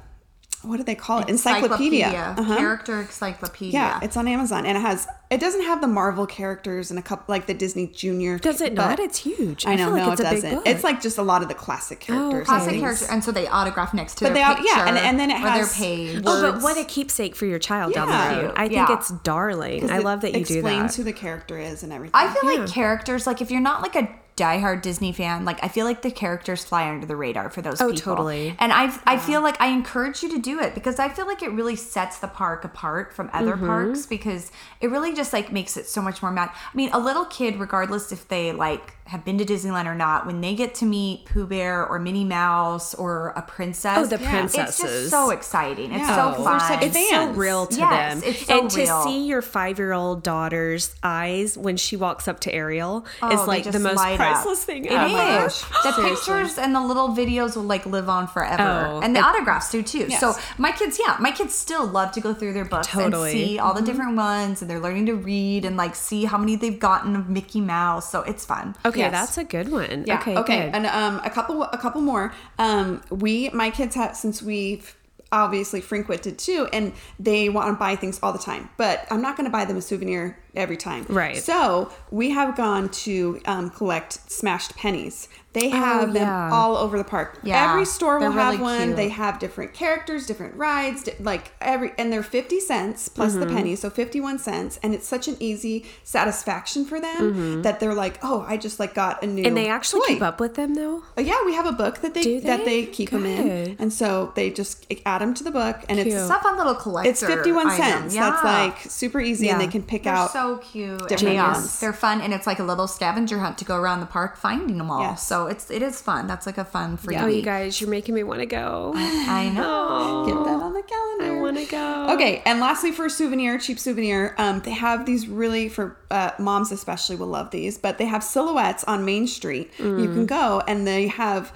Speaker 3: what do they call it? Encyclopedia. Uh-huh.
Speaker 1: Character encyclopedia.
Speaker 3: Yeah, it's on Amazon, and it has. It doesn't have the Marvel characters and a couple like the Disney Junior.
Speaker 2: Does it
Speaker 3: but-
Speaker 2: not? It's huge.
Speaker 3: I
Speaker 2: I
Speaker 3: know,
Speaker 2: feel like
Speaker 3: no,
Speaker 2: it's
Speaker 3: it
Speaker 2: a big
Speaker 3: doesn't.
Speaker 2: book.
Speaker 3: It's like just a lot of the classic characters. and
Speaker 1: Classic
Speaker 3: things.
Speaker 1: character, and so they autograph next to
Speaker 3: But
Speaker 1: their
Speaker 3: they
Speaker 1: picture.
Speaker 3: yeah, and- and then it has
Speaker 1: their page.
Speaker 2: Oh, but what a keepsake for your child down
Speaker 3: Yeah.
Speaker 2: the road. I think
Speaker 1: Yeah.
Speaker 2: it's darling. I love that you do that.
Speaker 3: explains who the character is and everything.
Speaker 1: I feel
Speaker 2: Yeah.
Speaker 1: like characters, like if you're not like a diehard Disney fan, like I feel like the characters fly under the radar for those
Speaker 2: Oh,
Speaker 1: people.
Speaker 2: totally.
Speaker 1: And I I feel like I encourage you to do it because I feel like it really sets the park apart from other
Speaker 2: Mm-hmm.
Speaker 1: parks because it really just like makes it so much more mad. I mean, a little kid, regardless if they like have been to Disneyland or not, when they get to meet Pooh Bear or Minnie Mouse or a princess,
Speaker 2: Oh, the
Speaker 1: it's just so exciting. It's
Speaker 3: Yeah.
Speaker 1: so fun.
Speaker 3: such
Speaker 2: It's so real to
Speaker 1: Yes,
Speaker 2: them.
Speaker 1: it's so
Speaker 2: and to see your five year old daughter's eyes when she walks up to Ariel
Speaker 1: Oh,
Speaker 2: is like the most
Speaker 1: light up.
Speaker 2: priceless thing
Speaker 1: It
Speaker 2: ever.
Speaker 1: is. The pictures and the little videos will like live on forever,
Speaker 2: Oh,
Speaker 1: and the
Speaker 2: it-
Speaker 1: autographs do too.
Speaker 3: Yes.
Speaker 1: So my kids, yeah, my kids still love to go through their books
Speaker 2: Totally.
Speaker 1: and see all the mm-hmm. different ones, and they're learning to read and like see how many they've gotten of Mickey Mouse. So it's fun.
Speaker 2: Okay,
Speaker 3: Yes.
Speaker 2: that's a good one.
Speaker 3: Yeah.
Speaker 2: Okay,
Speaker 3: Okay.
Speaker 2: good.
Speaker 3: And um, a couple, a couple more. Um, we, my kids have since we've obviously frequented too, and they want to buy things all the time. But I'm not going to buy them a souvenir every time.
Speaker 2: Right.
Speaker 3: So we have gone to um, collect smashed pennies. They have them
Speaker 2: Oh, yeah.
Speaker 3: all over the park.
Speaker 1: Yeah,
Speaker 3: Every store will
Speaker 1: they're
Speaker 3: have
Speaker 1: really
Speaker 3: one.
Speaker 1: cute.
Speaker 3: They have different characters, different rides, di- like every, and they're 50 cents plus
Speaker 2: Mm-hmm.
Speaker 3: the penny, so 51 cents. And it's such an easy satisfaction for them that they're like, oh, I just like got a new.
Speaker 2: Mm-hmm. and they actually
Speaker 3: toy.
Speaker 2: keep up with them though.
Speaker 3: Uh, yeah, we have a book that they,
Speaker 2: Do
Speaker 3: that
Speaker 2: they?
Speaker 3: they keep them in, and so they just add them to the book, and
Speaker 2: Cute.
Speaker 3: it's
Speaker 1: It's a fun little collector.
Speaker 3: it's fifty one
Speaker 1: item.
Speaker 3: cents.
Speaker 1: Yeah.
Speaker 3: That's like super easy, and they can pick
Speaker 1: They're
Speaker 3: out.
Speaker 1: so cute.
Speaker 3: Different
Speaker 1: they are.
Speaker 3: ones.
Speaker 1: They're fun, and it's like a little scavenger hunt to go around the park finding them all.
Speaker 3: Yes.
Speaker 1: So it's it is fun. That's like a fun freebie.
Speaker 2: Oh, you guys, you're making me want to go.
Speaker 1: I know.
Speaker 3: Get that on the calendar.
Speaker 2: I want to go.
Speaker 3: Okay, and lastly, for a souvenir, cheap souvenir, um, they have these really for uh, moms especially will love these, but they have silhouettes on Main Street. You
Speaker 2: Mm.
Speaker 3: can go and they have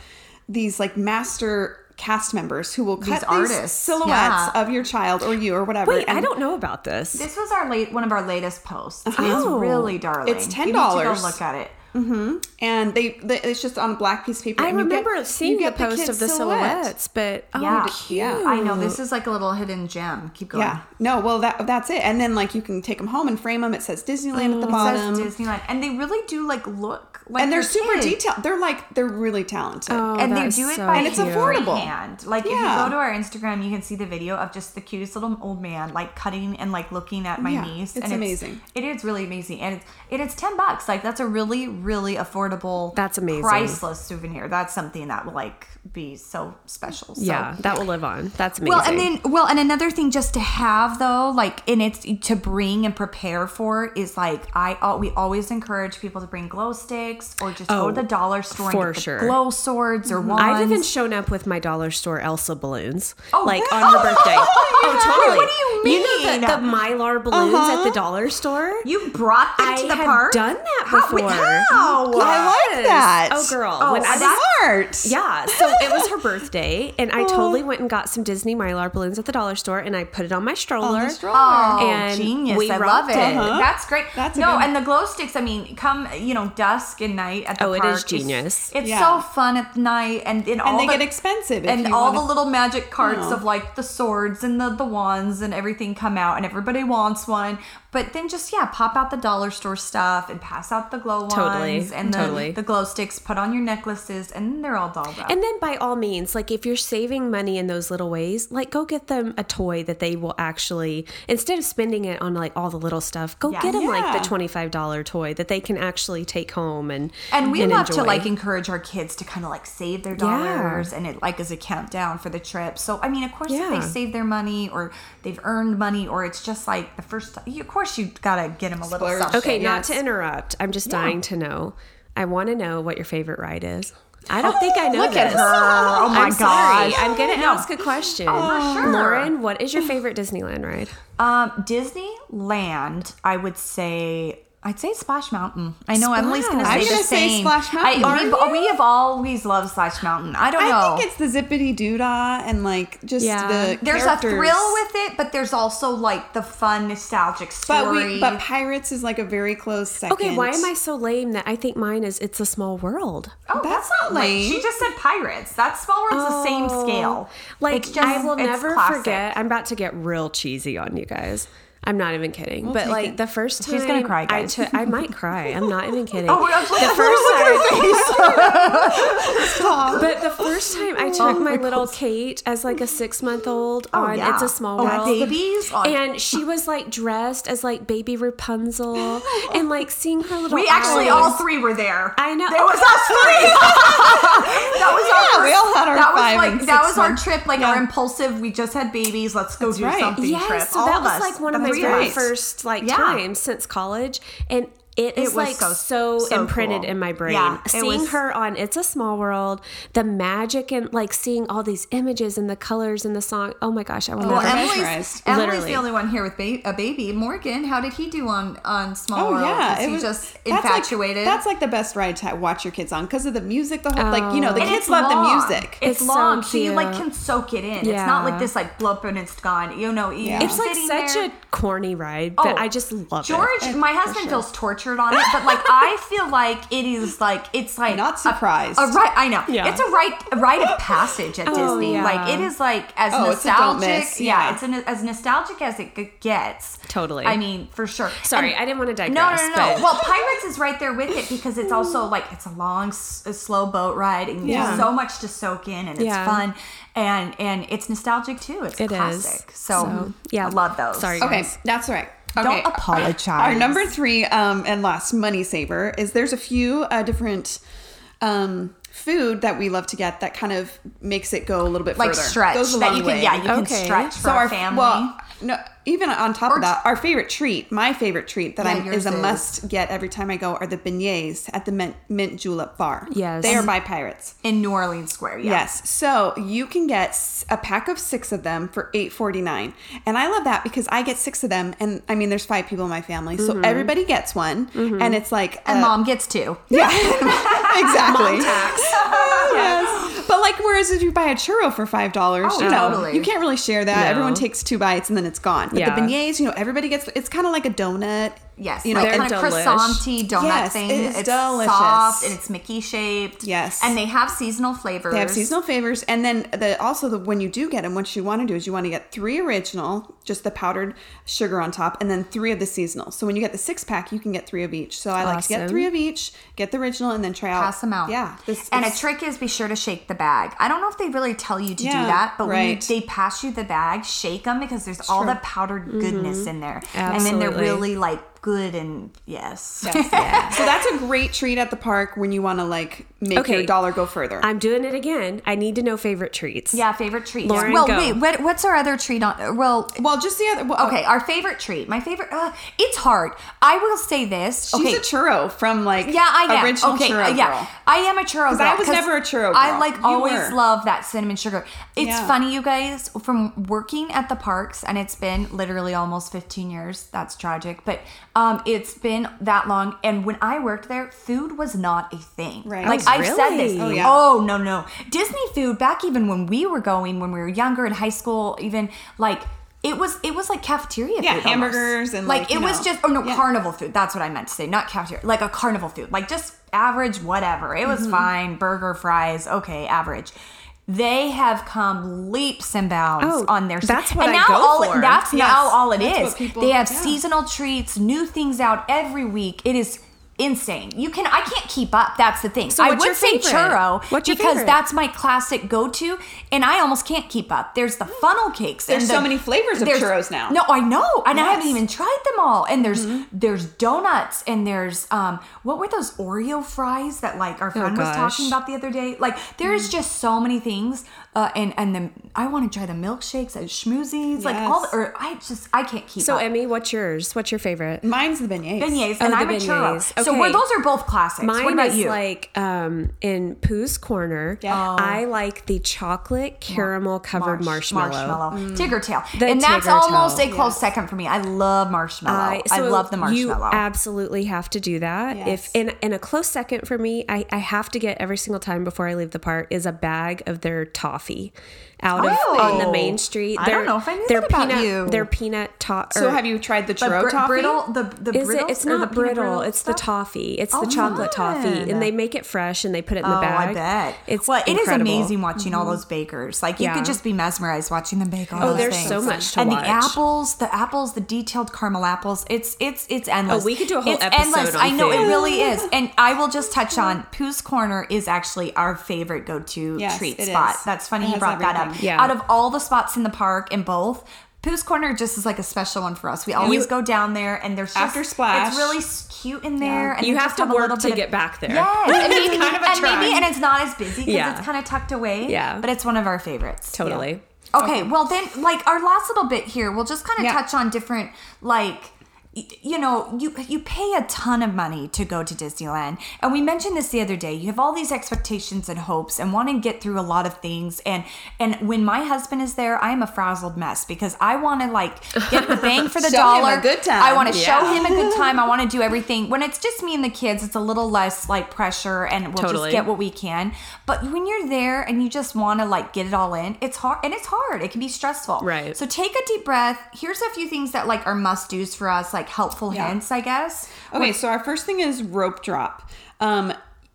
Speaker 3: these like master cast members who will cut
Speaker 1: These
Speaker 3: these,
Speaker 1: artists,
Speaker 3: silhouettes
Speaker 1: yeah.
Speaker 3: of your child or you or whatever.
Speaker 2: Wait, I don't know about this.
Speaker 1: This was our late one of our latest posts. It's
Speaker 2: Oh.
Speaker 1: really darling.
Speaker 3: It's
Speaker 1: You go
Speaker 3: $10.
Speaker 1: look at it. Mm-hmm.
Speaker 3: And they, they, it's just on a black piece of paper.
Speaker 2: I
Speaker 3: you get-
Speaker 2: remember seeing the post of the
Speaker 3: silhouette.
Speaker 2: silhouettes, but oh,
Speaker 1: Yeah,
Speaker 2: cute.
Speaker 3: yeah.
Speaker 1: I know this is like a little hidden gem. Keep going.
Speaker 3: Yeah. No, well that that's it. And then like you can take them home and frame them. It says Disneyland at the bottom.
Speaker 1: It says Disneyland, and they really do like look like
Speaker 3: and they're super
Speaker 1: kid.
Speaker 3: detailed. They're like they're really talented.
Speaker 2: Oh,
Speaker 1: and they do it
Speaker 2: so
Speaker 1: by
Speaker 3: And it's
Speaker 2: cute.
Speaker 3: affordable.
Speaker 1: hand. Like if you go to our Instagram, you can see the video of just the cutest little old man like cutting and like looking at my
Speaker 3: Yeah,
Speaker 1: niece.
Speaker 3: it's
Speaker 1: and
Speaker 3: amazing.
Speaker 1: It is really amazing, and it's it is ten bucks. Like that's a really really affordable.
Speaker 2: That's amazing.
Speaker 1: Priceless souvenir. That's something that will like be so special. So.
Speaker 2: Yeah, that will live on. That's amazing.
Speaker 1: Well, and then well, and another thing just to have though, like, and it's to bring and prepare for is like I al- we always encourage people to bring glow sticks or just go
Speaker 2: Oh,
Speaker 1: to the dollar store
Speaker 2: for
Speaker 1: and get
Speaker 2: sure.
Speaker 1: the glow swords or wands.
Speaker 2: I've even shown up with my dollar store Elsa balloons,
Speaker 1: Oh,
Speaker 2: like
Speaker 1: wow.
Speaker 2: on her birthday. Oh, totally.
Speaker 1: What do you mean?
Speaker 2: You know the, the Mylar balloons at the dollar store.
Speaker 1: you brought them
Speaker 2: I
Speaker 1: to the park?
Speaker 2: I have done that
Speaker 1: How- wait,
Speaker 2: before.
Speaker 1: how?
Speaker 3: I like that.
Speaker 2: Oh, girl.
Speaker 1: Oh,
Speaker 2: when I
Speaker 3: Smart.
Speaker 2: Yeah, so it was her birthday, and I totally went and got some Disney Mylar balloons at the dollar store, and I put it on my stroller.
Speaker 3: On the stroller.
Speaker 1: Oh,
Speaker 2: And
Speaker 1: genius!
Speaker 2: we
Speaker 1: I love it.
Speaker 2: it.
Speaker 3: Uh-huh.
Speaker 1: That's great.
Speaker 3: That's
Speaker 1: no, and the glow sticks. I mean, come you know dusk and night at the
Speaker 2: Oh, it
Speaker 1: park.
Speaker 2: is genius.
Speaker 1: It's,
Speaker 3: Yeah.
Speaker 1: so fun at night, and in all
Speaker 3: And they
Speaker 1: the,
Speaker 3: get expensive.
Speaker 1: and all
Speaker 3: wanna-
Speaker 1: the little magic carts
Speaker 3: Oh.
Speaker 1: of like the swords and the the wands and everything come out, and everybody wants one. But then just yeah, pop out the dollar store stuff and pass out the glow
Speaker 2: Totally.
Speaker 1: and the,
Speaker 2: Totally.
Speaker 1: the glow sticks. Put on your necklaces, and then they're all dolled up.
Speaker 2: And then, by all means, like if you're saving money in those little ways, like go get them a toy that they will actually, instead of spending it on like all the little stuff, go
Speaker 1: Yeah.
Speaker 2: get them like the twenty five dollar toy that they can actually take home and
Speaker 1: And we love to like encourage our kids to kind of like save their dollars and it like as a countdown for the trip. So I mean, of course, if they save their money or they've earned money or it's just like the first, you, course, you gotta get him a little
Speaker 3: Splurge.
Speaker 1: something.
Speaker 2: Okay, not
Speaker 3: Yes.
Speaker 2: to interrupt. I'm just dying to know. I want to know what your favorite ride is. I don't think I know
Speaker 1: Look at her! Oh my
Speaker 2: I'm sorry. I'm gonna
Speaker 1: No.
Speaker 2: ask a question.
Speaker 1: sure.
Speaker 2: Lauren, what is your favorite Disneyland ride?
Speaker 1: Um, Disneyland, I would say. I'd say Splash Mountain. I know Emily's gonna say
Speaker 3: I'm
Speaker 1: the
Speaker 3: gonna say
Speaker 1: same.
Speaker 3: Splash Mountain.
Speaker 1: I,
Speaker 3: Are
Speaker 1: we've, we have always loved Splash Mountain. I don't know.
Speaker 3: I think it's the Zip-a-Dee-Doo-Dah and like just
Speaker 2: Yeah.
Speaker 3: the
Speaker 1: there's
Speaker 3: characters.
Speaker 1: a thrill with it, but there's also like the fun, nostalgic story.
Speaker 3: But we but Pirates is like a very close second.
Speaker 2: Okay, why am I so lame that I think mine is It's a Small World?
Speaker 1: Oh,
Speaker 3: That's
Speaker 1: that's,
Speaker 3: not
Speaker 1: not
Speaker 3: lame.
Speaker 1: lame. She just said pirates. That small world's the same oh. scale.
Speaker 2: Oh. Like
Speaker 1: It's just-
Speaker 2: I will
Speaker 1: it's
Speaker 2: never
Speaker 1: classic.
Speaker 2: forget. I'm about to get real cheesy on you guys. I'm not even kidding. but like
Speaker 3: it.
Speaker 2: the first time
Speaker 1: She's gonna cry,
Speaker 2: I took I might cry. I'm not even kidding.
Speaker 1: Oh my gosh,
Speaker 2: the first time But the first time I took
Speaker 1: Oh
Speaker 2: my little Kate as like a six month old oh, on
Speaker 1: yeah.
Speaker 2: It's a Small
Speaker 1: Oh,
Speaker 2: World.
Speaker 1: babies? Oh.
Speaker 2: And she was like dressed as like baby Rapunzel and like seeing her little
Speaker 1: We actually all three were there.
Speaker 2: I know.
Speaker 1: It was us three. that was our
Speaker 3: Yeah,
Speaker 1: first,
Speaker 3: we all had our
Speaker 1: that was like that was our trip, like
Speaker 3: Yeah.
Speaker 1: our impulsive. We just had babies. Let's go do
Speaker 3: right.
Speaker 1: something
Speaker 2: Yes,
Speaker 1: trip.
Speaker 2: so
Speaker 1: all
Speaker 2: that was
Speaker 1: us,
Speaker 2: like one of
Speaker 1: the
Speaker 2: my
Speaker 1: three
Speaker 2: very
Speaker 1: us.
Speaker 2: first like
Speaker 1: Yeah.
Speaker 2: times since college, and it is
Speaker 1: was
Speaker 2: like
Speaker 1: so-
Speaker 2: so,
Speaker 1: so
Speaker 2: imprinted
Speaker 1: cool.
Speaker 2: in my brain.
Speaker 1: Yeah,
Speaker 2: seeing
Speaker 1: was-
Speaker 2: her on "It's a Small World," the magic and like seeing all these images and the colors and the song. Oh my gosh, I will
Speaker 1: Well,
Speaker 2: never.
Speaker 3: Emily's-
Speaker 1: Emily's, Emily's
Speaker 2: Literally.
Speaker 1: the only one here with ba- a baby. Morgan, how did he do on on Small
Speaker 3: Oh
Speaker 1: World?
Speaker 3: yeah,
Speaker 1: Was
Speaker 3: it
Speaker 1: he
Speaker 3: was
Speaker 1: just
Speaker 3: that's like- That's like, the best ride to watch your kids on because of the music. The whole like you know oh. the
Speaker 1: And
Speaker 3: kids love
Speaker 1: long.
Speaker 3: the music.
Speaker 1: It's,
Speaker 2: It's
Speaker 1: long, so, you like can soak it in. It's not like this like blip and it's gone. You know,
Speaker 3: Yeah.
Speaker 2: it's like such
Speaker 1: there.
Speaker 2: a corny ride, but
Speaker 1: Oh,
Speaker 2: I just love
Speaker 1: George,
Speaker 2: it.
Speaker 1: my husband feels tortured on it, but like I feel like it is like it's like
Speaker 3: Not
Speaker 1: a-
Speaker 3: surprised.
Speaker 1: A, right, I know.
Speaker 2: Yeah.
Speaker 1: It's a right a rite of passage at
Speaker 2: Oh,
Speaker 1: Disney.
Speaker 2: yeah.
Speaker 1: Like it is like as
Speaker 3: Oh, it's a don't
Speaker 1: nostalgic.
Speaker 3: miss,
Speaker 1: yeah.
Speaker 3: yeah.
Speaker 1: it's an, as nostalgic as it gets.
Speaker 2: Totally.
Speaker 1: I mean, for sure.
Speaker 2: Sorry,
Speaker 1: And-
Speaker 2: I didn't want to
Speaker 1: no,
Speaker 2: digress.
Speaker 1: no, no,
Speaker 2: but-
Speaker 1: no. Well, Pirates is right there with it because it's also like it's a long, s- a slow boat ride, and
Speaker 3: Yeah.
Speaker 1: there's so much to soak in, and it's
Speaker 2: Yeah.
Speaker 1: fun, and and it's nostalgic too. It's
Speaker 2: It is.
Speaker 1: classic. So,
Speaker 2: So, yeah.
Speaker 1: I love those.
Speaker 2: Sorry,
Speaker 3: Okay, that's right.
Speaker 1: Don't apologize.
Speaker 3: Our number three um, and last money saver is there's a few uh, different um, food that we love to get that kind of makes it go a little bit
Speaker 1: like
Speaker 3: further.
Speaker 1: stretch
Speaker 3: Goes a
Speaker 1: that
Speaker 3: long
Speaker 1: you can
Speaker 3: way.
Speaker 1: yeah you can stretch for
Speaker 3: so
Speaker 1: our
Speaker 3: our
Speaker 1: family.
Speaker 3: Well, no, even on top
Speaker 1: Or
Speaker 3: of that, our favorite treat, my favorite treat that
Speaker 1: Yeah,
Speaker 3: I'm is a
Speaker 1: is.
Speaker 3: must get every time I go are the beignets at the Mint, Mint Julep Bar.
Speaker 2: Yes.
Speaker 3: they are by Pirates.
Speaker 1: in New Orleans Square. Yeah.
Speaker 3: Yes. So you can get a pack of six of them for eight forty nine, and I love that because I get six of them, and I mean, there's five people in my family, so everybody gets one, and it's like
Speaker 1: Mm-hmm. And
Speaker 3: a-
Speaker 1: mom gets two.
Speaker 3: yeah, exactly. yes, but like Whereas if you buy a churro for five dollars,
Speaker 1: Oh,
Speaker 3: you know,
Speaker 1: totally.
Speaker 3: you can't really share that.
Speaker 2: No.
Speaker 3: Everyone takes two bites and then it's gone. But
Speaker 2: Yeah.
Speaker 3: the beignets, you know, everybody gets. It's kind of like a donut.
Speaker 1: Yes,
Speaker 3: you know,
Speaker 1: like of croissant-y donut
Speaker 3: Yes,
Speaker 1: thing.
Speaker 3: it is
Speaker 1: it's
Speaker 3: delicious.
Speaker 1: soft and it's Mickey shaped.
Speaker 3: Yes.
Speaker 1: and they have seasonal flavors.
Speaker 3: They have seasonal flavors, and then the also the when you do get them, what you want to do is you want to get three original, just the powdered sugar on top, and then three of the seasonal. So when you get the six pack, you can get three of each. So I like to get three of each, get the original, and then try out.
Speaker 1: Pass them out.
Speaker 3: Yeah, this,
Speaker 1: and a trick is be sure to shake the bag. I don't know if they really tell you to
Speaker 3: Yeah,
Speaker 1: do that, but when you, they pass you the bag, shake them because there's all
Speaker 3: true.
Speaker 1: the powdered goodness mm-hmm. in there, and then they're really like good and yes.
Speaker 3: Yes. So that's a great treat at the park when you want to like make
Speaker 2: Okay.
Speaker 3: your dollar go further.
Speaker 2: I'm doing it again. I need to know favorite treats.
Speaker 1: yeah, favorite treats.
Speaker 2: Lauren,
Speaker 1: well,
Speaker 2: go.
Speaker 1: wait, what, what's our other treat on? Well,
Speaker 3: well, just the other. Well,
Speaker 1: okay, our favorite treat. My favorite. Uh, it's hard. I will say this.
Speaker 3: She's
Speaker 1: okay,
Speaker 3: a churro from like
Speaker 1: Yeah, I am.
Speaker 3: original
Speaker 1: okay,
Speaker 3: churro
Speaker 1: uh, yeah,
Speaker 3: girl.
Speaker 1: I am a churro girl.
Speaker 3: I was never a churro
Speaker 1: I like
Speaker 3: You
Speaker 1: always
Speaker 3: were.
Speaker 1: love that cinnamon sugar. It's
Speaker 3: Yeah.
Speaker 1: funny, you guys, from working at the parks, and it's been literally almost 15 years. That's tragic, but um, it's been that long. And when I worked there, food was not a thing.
Speaker 3: Right.
Speaker 1: Like
Speaker 2: Oh,
Speaker 1: I've said this.
Speaker 3: Oh, yeah.
Speaker 1: Oh no no Disney food back even when we were going when we were younger in high school even like. It was it was like cafeteria
Speaker 3: Yeah,
Speaker 1: food. almost.
Speaker 3: hamburgers and,
Speaker 1: like,
Speaker 3: like,
Speaker 1: it
Speaker 3: you
Speaker 1: was just oh no
Speaker 3: yeah.
Speaker 1: carnival food. That's what I meant to say, not cafeteria, like a carnival food, like just average, whatever. It
Speaker 3: Mm-hmm.
Speaker 1: was fine. Burger, fries, okay, average. They have come leaps and bounds
Speaker 2: Oh,
Speaker 1: on their
Speaker 2: that's what
Speaker 1: and
Speaker 2: I
Speaker 1: now
Speaker 2: go
Speaker 1: all
Speaker 2: for.
Speaker 1: that's
Speaker 3: Yes,
Speaker 1: now all it
Speaker 3: that's
Speaker 1: is.
Speaker 3: people-
Speaker 1: they have
Speaker 3: yeah.
Speaker 1: seasonal treats, new things out every week. It is insane. You can I can't keep up. That's the thing.
Speaker 2: So
Speaker 1: I would say churro
Speaker 2: What's
Speaker 1: because
Speaker 2: favorite?
Speaker 1: that's my classic go-to, and I almost can't keep up. There's the funnel cakes.
Speaker 3: There's
Speaker 1: and
Speaker 3: so many flavors of churros now.
Speaker 1: No, I know, and I haven't even tried them all. And there's
Speaker 2: Mm-hmm.
Speaker 1: there's donuts, and there's um what were those Oreo fries that like our friend was
Speaker 2: Oh, gosh.
Speaker 1: talking about the other day? Like there's
Speaker 3: Mm.
Speaker 1: just so many things. Uh, and and the I want to try the milkshakes and schmoozies, like all the, or I just I can't keep
Speaker 2: So,
Speaker 1: up.
Speaker 2: Emmy, what's yours? What's your favorite?
Speaker 3: Mine's the beignets.
Speaker 1: beignets,
Speaker 2: Oh,
Speaker 1: and
Speaker 2: the
Speaker 1: I'm a churro.
Speaker 2: beignets.
Speaker 1: So
Speaker 2: Okay.
Speaker 1: we're, those are both classics.
Speaker 2: Mine
Speaker 1: what about
Speaker 2: is
Speaker 1: you?
Speaker 2: like um, in Pooh's Corner.
Speaker 3: Yeah.
Speaker 2: I like the chocolate caramel covered
Speaker 1: Marsh-
Speaker 2: marshmallow.
Speaker 1: Tigger tail,
Speaker 2: The
Speaker 1: and that's
Speaker 2: Tigger
Speaker 1: almost
Speaker 2: tail.
Speaker 1: a close second for me. I love marshmallow. I,
Speaker 2: so
Speaker 1: love the marshmallow.
Speaker 2: You absolutely have to do that.
Speaker 3: Yes.
Speaker 2: If in in a close second for me, I, I have to get every single time before I leave the park is a bag of their toffee out of
Speaker 1: Oh.
Speaker 2: on the main street.
Speaker 1: I
Speaker 2: Their-
Speaker 1: don't know if I knew
Speaker 2: their
Speaker 1: that about
Speaker 2: peanut,
Speaker 1: you.
Speaker 2: Their peanut top.
Speaker 3: So have you tried the churro
Speaker 1: br-
Speaker 3: toffee?
Speaker 1: brittle, the the
Speaker 2: Is
Speaker 1: brittle,
Speaker 2: it? It's
Speaker 1: the
Speaker 2: not brittle.
Speaker 1: brittle
Speaker 2: It's the toffee. It's the
Speaker 1: Oh,
Speaker 2: chocolate toffee, and they make it fresh and they put it in
Speaker 1: Oh,
Speaker 2: the bag.
Speaker 1: I bet.
Speaker 2: It's
Speaker 1: well, it is
Speaker 2: incredible.
Speaker 1: amazing watching all mm-hmm. those bakers. Like you
Speaker 2: Yeah.
Speaker 1: could just be mesmerized watching them bake all
Speaker 2: Oh,
Speaker 1: those
Speaker 2: there's
Speaker 1: things.
Speaker 2: so much to
Speaker 1: and
Speaker 2: watch.
Speaker 1: the apples, the apples, the detailed caramel apples. It's it's it's oh, endless.
Speaker 2: Oh, we could do a whole
Speaker 1: it's
Speaker 2: episode
Speaker 1: endless. I know
Speaker 2: food.
Speaker 1: it really is. And I will just touch on Pooh's Corner is actually our favorite go-to treat spot. That's funny
Speaker 3: It
Speaker 1: you
Speaker 3: has
Speaker 1: brought that up.
Speaker 2: Yeah.
Speaker 1: Out of all the spots in the park in both. Pooh's Corner just is like a special one for us. We always go down there, and there's just,
Speaker 3: After Splash.
Speaker 1: It's really cute in there. And
Speaker 2: You have to
Speaker 1: a
Speaker 2: work to
Speaker 1: bit of-
Speaker 2: get back there.
Speaker 1: Yes, and maybe,
Speaker 3: kind of a
Speaker 1: and
Speaker 3: trek.
Speaker 1: maybe, and it's not as busy because
Speaker 2: Yeah.
Speaker 1: it's kind of tucked away.
Speaker 2: Yeah.
Speaker 1: but it's one of our favorites.
Speaker 2: Totally.
Speaker 1: Okay, well then, like our last little bit here, we'll just kind of
Speaker 3: Yeah.
Speaker 1: touch on different, like, y- you know, you you pay a ton of money to go to Disneyland, and we mentioned this the other day. You have all these expectations and hopes, and want to get through a lot of things. And and when my husband is there, I am a frazzled mess because I want to like get the bang for the
Speaker 3: Show him a
Speaker 1: dollar.
Speaker 3: good time.
Speaker 1: I want to show him a good time. I want to do everything. When it's just me and the kids, it's a little less like pressure, and we'll
Speaker 2: Totally.
Speaker 1: just get what we can. But when you're there and you just want to like get it all in, it's hard and it's hard. It can be stressful.
Speaker 2: Right.
Speaker 1: So take a deep breath. Here's a few things that like are must dos for us, like helpful
Speaker 3: Yeah.
Speaker 1: hints, I guess.
Speaker 3: Okay, so our first thing is rope drop. Um,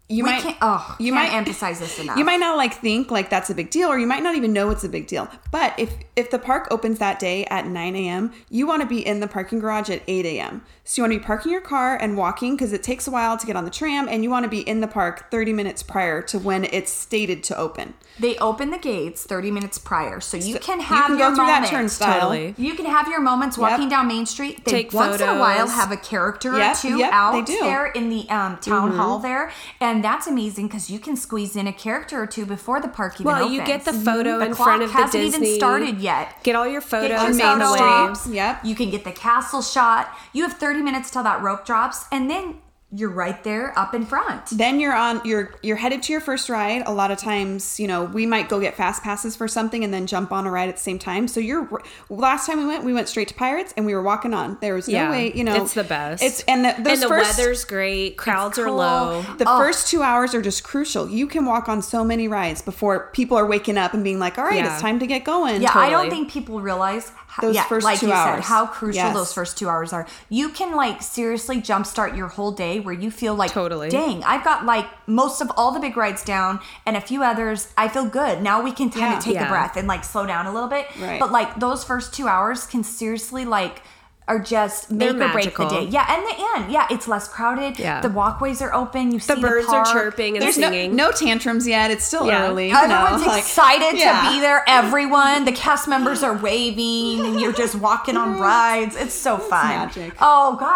Speaker 3: you
Speaker 1: We
Speaker 3: might
Speaker 1: can't- oh,
Speaker 3: you
Speaker 1: can't
Speaker 3: might
Speaker 1: emphasize this enough.
Speaker 3: You might not like think like that's a big deal, or you might not even know it's a big deal. But if if the park opens that day at 9 a.m., you want to be in the parking garage at 8 a.m. So you want to be parking your car and walking because it takes a while to get on the tram, and you want to be in the park 30 minutes prior to when it's stated to open.
Speaker 1: They open the gates 30 minutes prior, so you can
Speaker 3: you
Speaker 1: have
Speaker 3: can
Speaker 1: your
Speaker 3: go through that turnstile.
Speaker 2: Totally.
Speaker 1: You can have your moments walking down Main Street. They
Speaker 2: Take
Speaker 1: once in a while have a character
Speaker 3: Yep,
Speaker 1: or two
Speaker 3: yep,
Speaker 1: out
Speaker 3: they do. Mm-hmm.
Speaker 1: there in the um, town hall there, and that's amazing because you can squeeze in a character or two before the park even
Speaker 2: Well,
Speaker 1: opens.
Speaker 2: you get the photo
Speaker 1: The
Speaker 2: in
Speaker 1: clock
Speaker 2: front of the
Speaker 1: hasn't
Speaker 2: Disney.
Speaker 1: even started yet.
Speaker 2: Get all your
Speaker 1: Get
Speaker 2: photos
Speaker 1: your
Speaker 3: Main
Speaker 2: the
Speaker 1: photo
Speaker 2: way.
Speaker 3: Street. Yep.
Speaker 1: You can get the castle shot. You have 30 minutes till that rope drops, and then you're right there up in front.
Speaker 3: then you're on you're you're headed to your first ride a lot of times you know we might go get fast passes for something and then jump on a ride at the same time so you're last time we went we went straight to pirates and we were walking on there was no
Speaker 2: Yeah.
Speaker 3: way you know
Speaker 2: It's the best.
Speaker 3: it's and the, those
Speaker 2: and the
Speaker 3: first,
Speaker 2: weather's great. Crowds are low.
Speaker 3: the
Speaker 1: Oh.
Speaker 3: first two hours are just crucial you can walk on so many rides before people are waking up and being like all right
Speaker 2: Yeah.
Speaker 3: it's time to get going
Speaker 1: Yeah, I don't think people realize how,
Speaker 3: Those
Speaker 1: yeah,
Speaker 3: first
Speaker 1: like
Speaker 3: two
Speaker 1: you said,
Speaker 3: hours.
Speaker 1: how crucial
Speaker 3: Yes.
Speaker 1: those first two hours are. You can like seriously jumpstart your whole day where you feel like,
Speaker 2: Totally.
Speaker 1: dang, I've got like most of all the big rides down and a few others. I feel good. Now we can kind
Speaker 3: Yeah.
Speaker 1: of take
Speaker 2: Yeah.
Speaker 1: a breath and like slow down a little bit.
Speaker 3: Right.
Speaker 1: But like those first two hours can seriously like are just make
Speaker 2: They're
Speaker 1: or break the day. Yeah, and the end. Yeah, it's less crowded.
Speaker 2: Yeah.
Speaker 1: The walkways are open. You see
Speaker 2: The birds are chirping and
Speaker 3: there's no,
Speaker 2: singing.
Speaker 3: no tantrums yet it's still
Speaker 2: Yeah.
Speaker 3: early
Speaker 1: Everyone's
Speaker 3: know, like-
Speaker 1: excited
Speaker 3: Yeah.
Speaker 1: to be there. Everyone, the cast members are waving, and you're just walking on rides. It's so fun.
Speaker 3: magic.
Speaker 1: Oh, guys,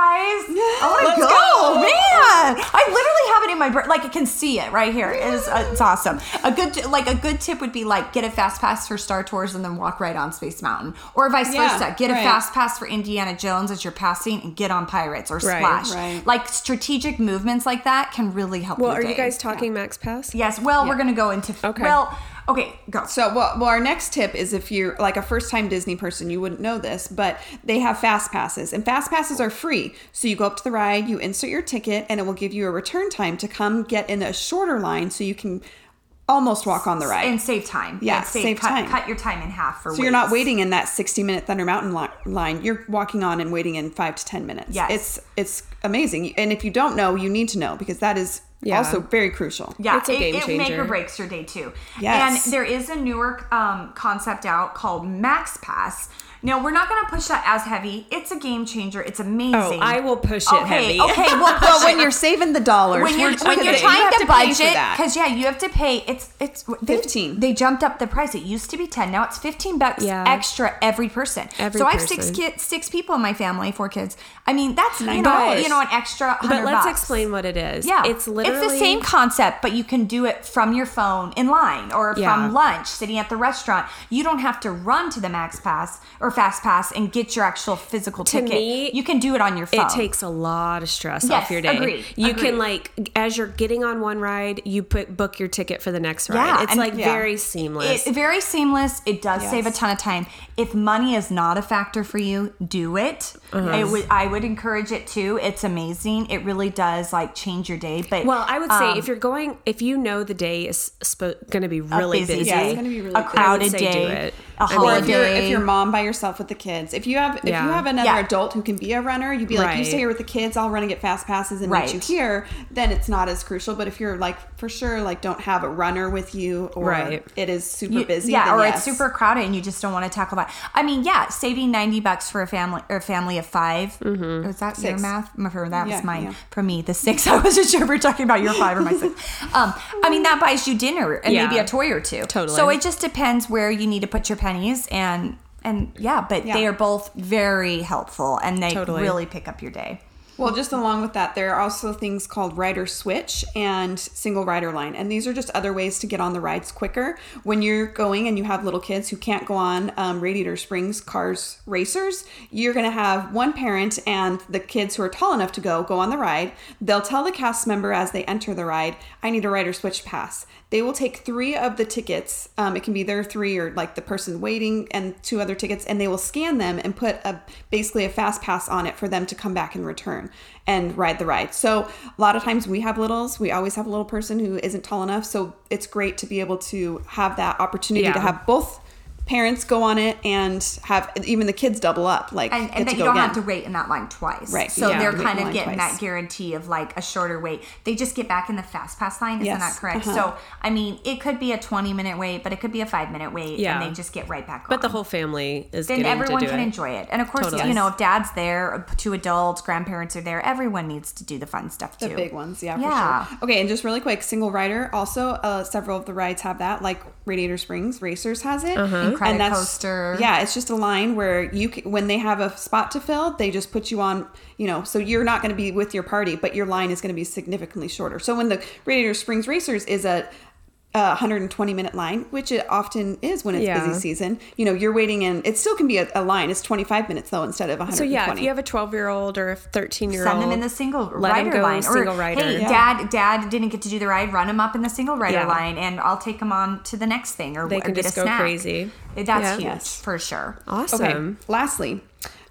Speaker 1: I want to
Speaker 3: Let's
Speaker 1: go.
Speaker 3: go.
Speaker 1: Man, I literally have it in my brain. Like I can see it right here. It's, uh, it's awesome. A good like a good tip would be like get a fast pass for Star Tours and then walk right on Space Mountain, or vice
Speaker 3: Yeah,
Speaker 1: versa. Get
Speaker 3: right.
Speaker 1: a fast pass for Indiana Jones as you're passing and get on Pirates or Splash.
Speaker 3: right.
Speaker 1: Like strategic movements like that can really help.
Speaker 2: Well,
Speaker 1: your
Speaker 2: are you guys talking Max Pass?
Speaker 1: Yes. Well, we're gonna go into.
Speaker 2: Okay.
Speaker 1: Well, okay, go.
Speaker 3: So, well, well, our next tip is if you're like a first time Disney person, you wouldn't know this, but they have fast passes, and fast passes are free. So, you go up to the ride, you insert your ticket, and it will give you a return time to come get in a shorter line so you can almost walk on the ride.
Speaker 1: and save time.
Speaker 3: Yeah,
Speaker 1: And save,
Speaker 3: save
Speaker 1: cut,
Speaker 3: time.
Speaker 1: Cut your time in half for.
Speaker 3: so, you're not waiting in that 60 minute Thunder Mountain li- line. You're walking on and waiting in five to 10 minutes.
Speaker 1: Yes.
Speaker 3: It's, it's amazing. And if you don't know, you need to know because that is
Speaker 2: Yeah.
Speaker 3: also very crucial.
Speaker 1: Yeah,
Speaker 2: It's a
Speaker 1: it,
Speaker 2: game
Speaker 1: it make
Speaker 2: changer.
Speaker 1: or breaks your day too.
Speaker 3: Yes.
Speaker 1: And there is a newer um, concept out called Max Pass. Now we're not going to push that as heavy. It's a game changer. It's amazing.
Speaker 2: Oh, I will push it
Speaker 1: okay,
Speaker 2: heavy.
Speaker 1: Okay, we'll push
Speaker 3: Well, when you're saving the dollars,
Speaker 1: when you're, when you're trying
Speaker 3: have
Speaker 1: to, budget, because yeah, you have to pay. It's it's they-
Speaker 3: 15.
Speaker 1: They jumped up the price. It used to be ten. Now it's fifteen bucks
Speaker 2: Yeah.
Speaker 1: extra every person.
Speaker 2: Every
Speaker 1: so I have six kids, six people in my family, four kids. I mean, that's you know
Speaker 3: $9.
Speaker 1: you know an extra.
Speaker 2: But let's
Speaker 1: bucks.
Speaker 2: explain what it is.
Speaker 1: Yeah,
Speaker 2: It's literally
Speaker 1: it's the same concept, but you can do it from your phone in line or
Speaker 2: Yeah.
Speaker 1: from lunch, sitting at the restaurant. You don't have to run to the Max Pass or Fast Pass and get your actual physical
Speaker 2: To
Speaker 1: ticket.
Speaker 2: me,
Speaker 1: you can do it on your phone.
Speaker 2: It takes a lot of stress
Speaker 1: Yes,
Speaker 2: off your day.
Speaker 1: agreed,
Speaker 2: You
Speaker 1: agreed.
Speaker 2: can like as you're getting on one ride, you put book your ticket for the next ride.
Speaker 1: Yeah,
Speaker 2: it's
Speaker 1: and-
Speaker 2: like
Speaker 3: yeah.
Speaker 2: very seamless.
Speaker 1: It, very seamless. It does
Speaker 3: Yes.
Speaker 1: save a ton of time. If money is not a factor for you, do it.
Speaker 2: Uh-huh.
Speaker 1: I would I would encourage it too. It's amazing. It really does like change your day. But
Speaker 2: well, I would say
Speaker 1: um,
Speaker 2: if you're going, if you know the day is spo- going to be really
Speaker 1: busy
Speaker 2: busy,
Speaker 3: Yeah, it's gonna be really
Speaker 1: a
Speaker 3: busy.
Speaker 1: crowded
Speaker 2: I would
Speaker 1: day,
Speaker 2: do it.
Speaker 1: A
Speaker 2: mean,
Speaker 3: or if you're if you're mom by yourself with the kids if you have if
Speaker 2: Yeah.
Speaker 3: you have another
Speaker 1: Yeah.
Speaker 3: adult who can be a runner you'd be like you stay here with the kids i'll run and get fast passes and
Speaker 1: Right.
Speaker 3: meet you here then it's not as crucial but if you're like for sure like don't have a runner with you or
Speaker 2: Right.
Speaker 3: it is super
Speaker 1: You-
Speaker 3: busy
Speaker 1: Yeah, or
Speaker 3: yes.
Speaker 1: it's super crowded and you just don't want to tackle that. I mean, yeah, saving ninety bucks for a family or a family of 5 Was that your
Speaker 3: Six.
Speaker 1: math? For that
Speaker 3: Yeah,
Speaker 1: was mine. For me, the six. I wasn't sure if were talking about your five or my six. Um, I mean, that buys you dinner and maybe a toy or two.
Speaker 2: Totally.
Speaker 1: So it just depends where you need to put your pennies and and yeah, but
Speaker 3: Yeah.
Speaker 1: they are both very helpful and they
Speaker 2: Totally.
Speaker 1: really pick up your day.
Speaker 3: Well, just along with that, there are also things called rider switch and single rider line. And these are just other ways to get on the rides quicker. When you're going and you have little kids who can't go on um, Radiator Springs Cars Racers, you're going to have one parent and the kids who are tall enough to go go on the ride. They'll tell the cast member as they enter the ride, I need a rider switch pass. They will take three of the tickets. Um, it can be their three or like the person waiting and two other tickets, and they will scan them and put a basically a fast pass on it for them to come back and return and ride the ride. So a lot of times we have littles. We always have a little person who isn't tall enough. So it's great to be able to have that opportunity
Speaker 2: Yeah.
Speaker 3: to have both parents go on it and have even the kids double up. Like
Speaker 1: and,
Speaker 3: get
Speaker 1: and
Speaker 3: to go
Speaker 1: you don't
Speaker 3: again.
Speaker 1: have to wait in that line twice.
Speaker 3: Right.
Speaker 1: So
Speaker 3: Yeah.
Speaker 1: they're kind of getting
Speaker 3: twice.
Speaker 1: that guarantee of like a shorter wait. They just get back in the fast pass line. Isn't
Speaker 3: Yes.
Speaker 1: that correct?
Speaker 3: Uh-huh.
Speaker 1: So I mean, it could be a twenty minute wait, but it could be a five minute wait,
Speaker 2: Yeah.
Speaker 1: and they just get right back.
Speaker 2: but
Speaker 1: on.
Speaker 2: the whole family is
Speaker 1: then
Speaker 2: getting
Speaker 1: everyone
Speaker 2: to do
Speaker 1: can
Speaker 2: it.
Speaker 1: enjoy it. And of course,
Speaker 2: Totally.
Speaker 1: you know, if dad's there, two adults, grandparents are there, everyone needs to do the fun stuff too.
Speaker 3: The big ones, yeah, for
Speaker 1: Yeah.
Speaker 3: sure. Okay, and just really quick, single rider. Also, uh, several of the rides have that. Like Radiator Springs Racers has it. And that's yeah, it's just a line where you can, when they have a spot to fill, they just put you on. You know, so you're not going to be with your party, but your line is going to be significantly shorter. So when the Radiator Springs Racers is a a 120 minute line, which it often is when it's
Speaker 2: Yeah.
Speaker 3: busy season. You know, you're waiting in. It still can be a, a line. It's 25 minutes though instead of 120.
Speaker 2: So yeah, if you have a 12 year old or a 13 year old,
Speaker 1: Send them in the single
Speaker 2: let 'em
Speaker 1: rider
Speaker 2: go
Speaker 1: line.
Speaker 2: single
Speaker 1: or,
Speaker 2: rider.
Speaker 1: Hey,
Speaker 2: Yeah.
Speaker 1: dad, dad didn't get to do the ride. Run them up in the single rider
Speaker 2: Yeah.
Speaker 1: line, and I'll take them on to the next thing. Or
Speaker 2: They
Speaker 1: or
Speaker 2: can
Speaker 1: get
Speaker 2: just
Speaker 1: a
Speaker 2: go
Speaker 1: snack.
Speaker 2: crazy.
Speaker 1: That's
Speaker 2: Yeah.
Speaker 1: huge
Speaker 3: Yes.
Speaker 1: for sure.
Speaker 2: awesome.
Speaker 3: Okay. Lastly,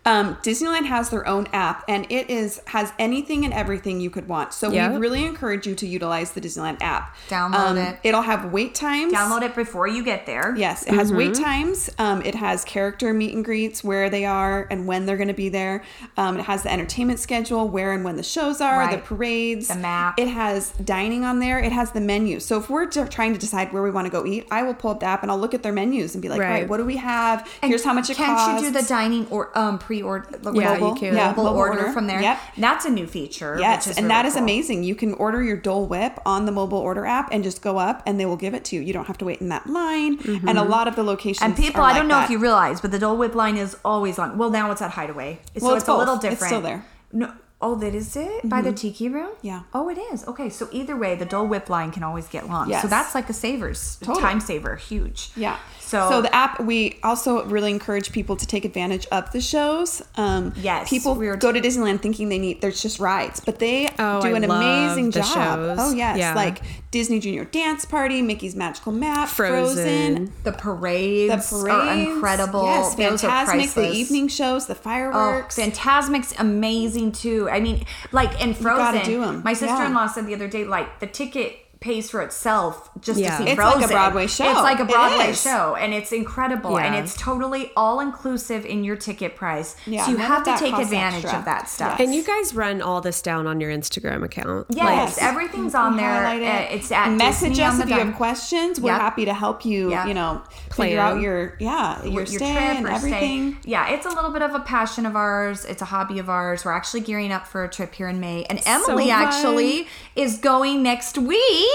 Speaker 3: um, Disneyland has their own app, and it is has anything and everything you could want. So
Speaker 2: Yep.
Speaker 3: we really encourage you to utilize the Disneyland app. Um,
Speaker 1: Download it.
Speaker 3: It'll have wait times.
Speaker 1: Download it before you get there.
Speaker 3: Yes, it has wait times. Um, it has character meet and greets, where they are and when they're going to be there. Um, it has the entertainment schedule, where and when the shows are, the parades,
Speaker 1: The map.
Speaker 3: It has dining on there. It has the menu. So if we're trying to decide where we want to go eat, I will pull up the app and I'll look at their menus and be like,
Speaker 2: Right.
Speaker 3: all right, what do we have?
Speaker 1: And
Speaker 3: Here's how much it costs.
Speaker 1: can't you do the dining or um pre-order?
Speaker 2: Yeah, you
Speaker 1: mobile,
Speaker 2: can.
Speaker 3: Yeah,
Speaker 1: mobile,
Speaker 3: mobile
Speaker 1: order,
Speaker 3: order.
Speaker 1: from there.
Speaker 3: Yep.
Speaker 1: That's a new feature.
Speaker 3: Yes,
Speaker 1: which is
Speaker 3: and
Speaker 1: really
Speaker 3: that is
Speaker 1: cool.
Speaker 3: amazing. You can order your Dole Whip on the mobile order app and just go up and they will give it to you. You don't have to wait in that line. And a lot of the locations
Speaker 1: Mm-hmm. And people, I don't know
Speaker 3: that.
Speaker 1: if you realize, but the Dole Whip line is always on. Well, now it's at Hideaway, so
Speaker 3: Well,
Speaker 1: it's,
Speaker 3: it's
Speaker 1: a little
Speaker 3: both. It's
Speaker 1: different.
Speaker 3: still there.
Speaker 1: No, oh, that is it by the Tiki Room.
Speaker 3: Yeah.
Speaker 1: Oh, it is. Okay, so either way, the Dole Whip line can always get launched. So that's like a savers,
Speaker 3: Totally.
Speaker 1: time saver, huge.
Speaker 3: Yeah.
Speaker 1: So,
Speaker 3: so the app, we also really encourage people to take advantage of the shows. Um,
Speaker 1: Yes,
Speaker 3: people
Speaker 1: we were-
Speaker 3: go to Disneyland thinking they need there's just rides, but they
Speaker 2: Oh,
Speaker 3: do
Speaker 2: I
Speaker 3: an amazing job.
Speaker 2: shows.
Speaker 3: Oh yes,
Speaker 2: Yeah.
Speaker 3: like Disney Junior Dance Party, Mickey's Magical Map,
Speaker 2: Frozen.
Speaker 3: Frozen,
Speaker 1: the parades,
Speaker 3: the
Speaker 1: are incredible.
Speaker 3: Yes,
Speaker 1: Those
Speaker 3: Fantasmic, the evening shows, the
Speaker 1: Oh,
Speaker 3: fireworks.
Speaker 1: Fantasmic's amazing too. I mean, like in Frozen,
Speaker 3: gotta do 'em.
Speaker 1: my sister-in-law said the other day, like the ticket pays for itself just
Speaker 2: Yeah.
Speaker 1: to see
Speaker 3: It's like a Broadway show.
Speaker 1: It's like a Broadway show, and it's incredible, and it's totally all inclusive in your ticket price.
Speaker 3: Yeah,
Speaker 1: so you have to take advantage
Speaker 3: extra.
Speaker 1: of that stuff.
Speaker 2: And you guys run all this down on your Instagram account.
Speaker 1: Yes,
Speaker 3: Like-
Speaker 1: everything's on
Speaker 3: We
Speaker 1: there.
Speaker 3: it.
Speaker 1: Uh, It's at
Speaker 3: message
Speaker 1: Disney
Speaker 3: us if you have questions. We're
Speaker 1: Yep.
Speaker 3: happy to help you.
Speaker 1: Yep.
Speaker 3: You know, figure out your yeah your,
Speaker 1: your
Speaker 3: stay
Speaker 1: trip
Speaker 3: and
Speaker 1: or
Speaker 3: everything.
Speaker 1: Stay. Yeah, it's a little bit of a passion of ours. It's a hobby of ours. We're actually gearing up for a trip here in May, and Emily
Speaker 2: fun.
Speaker 1: actually is going next week.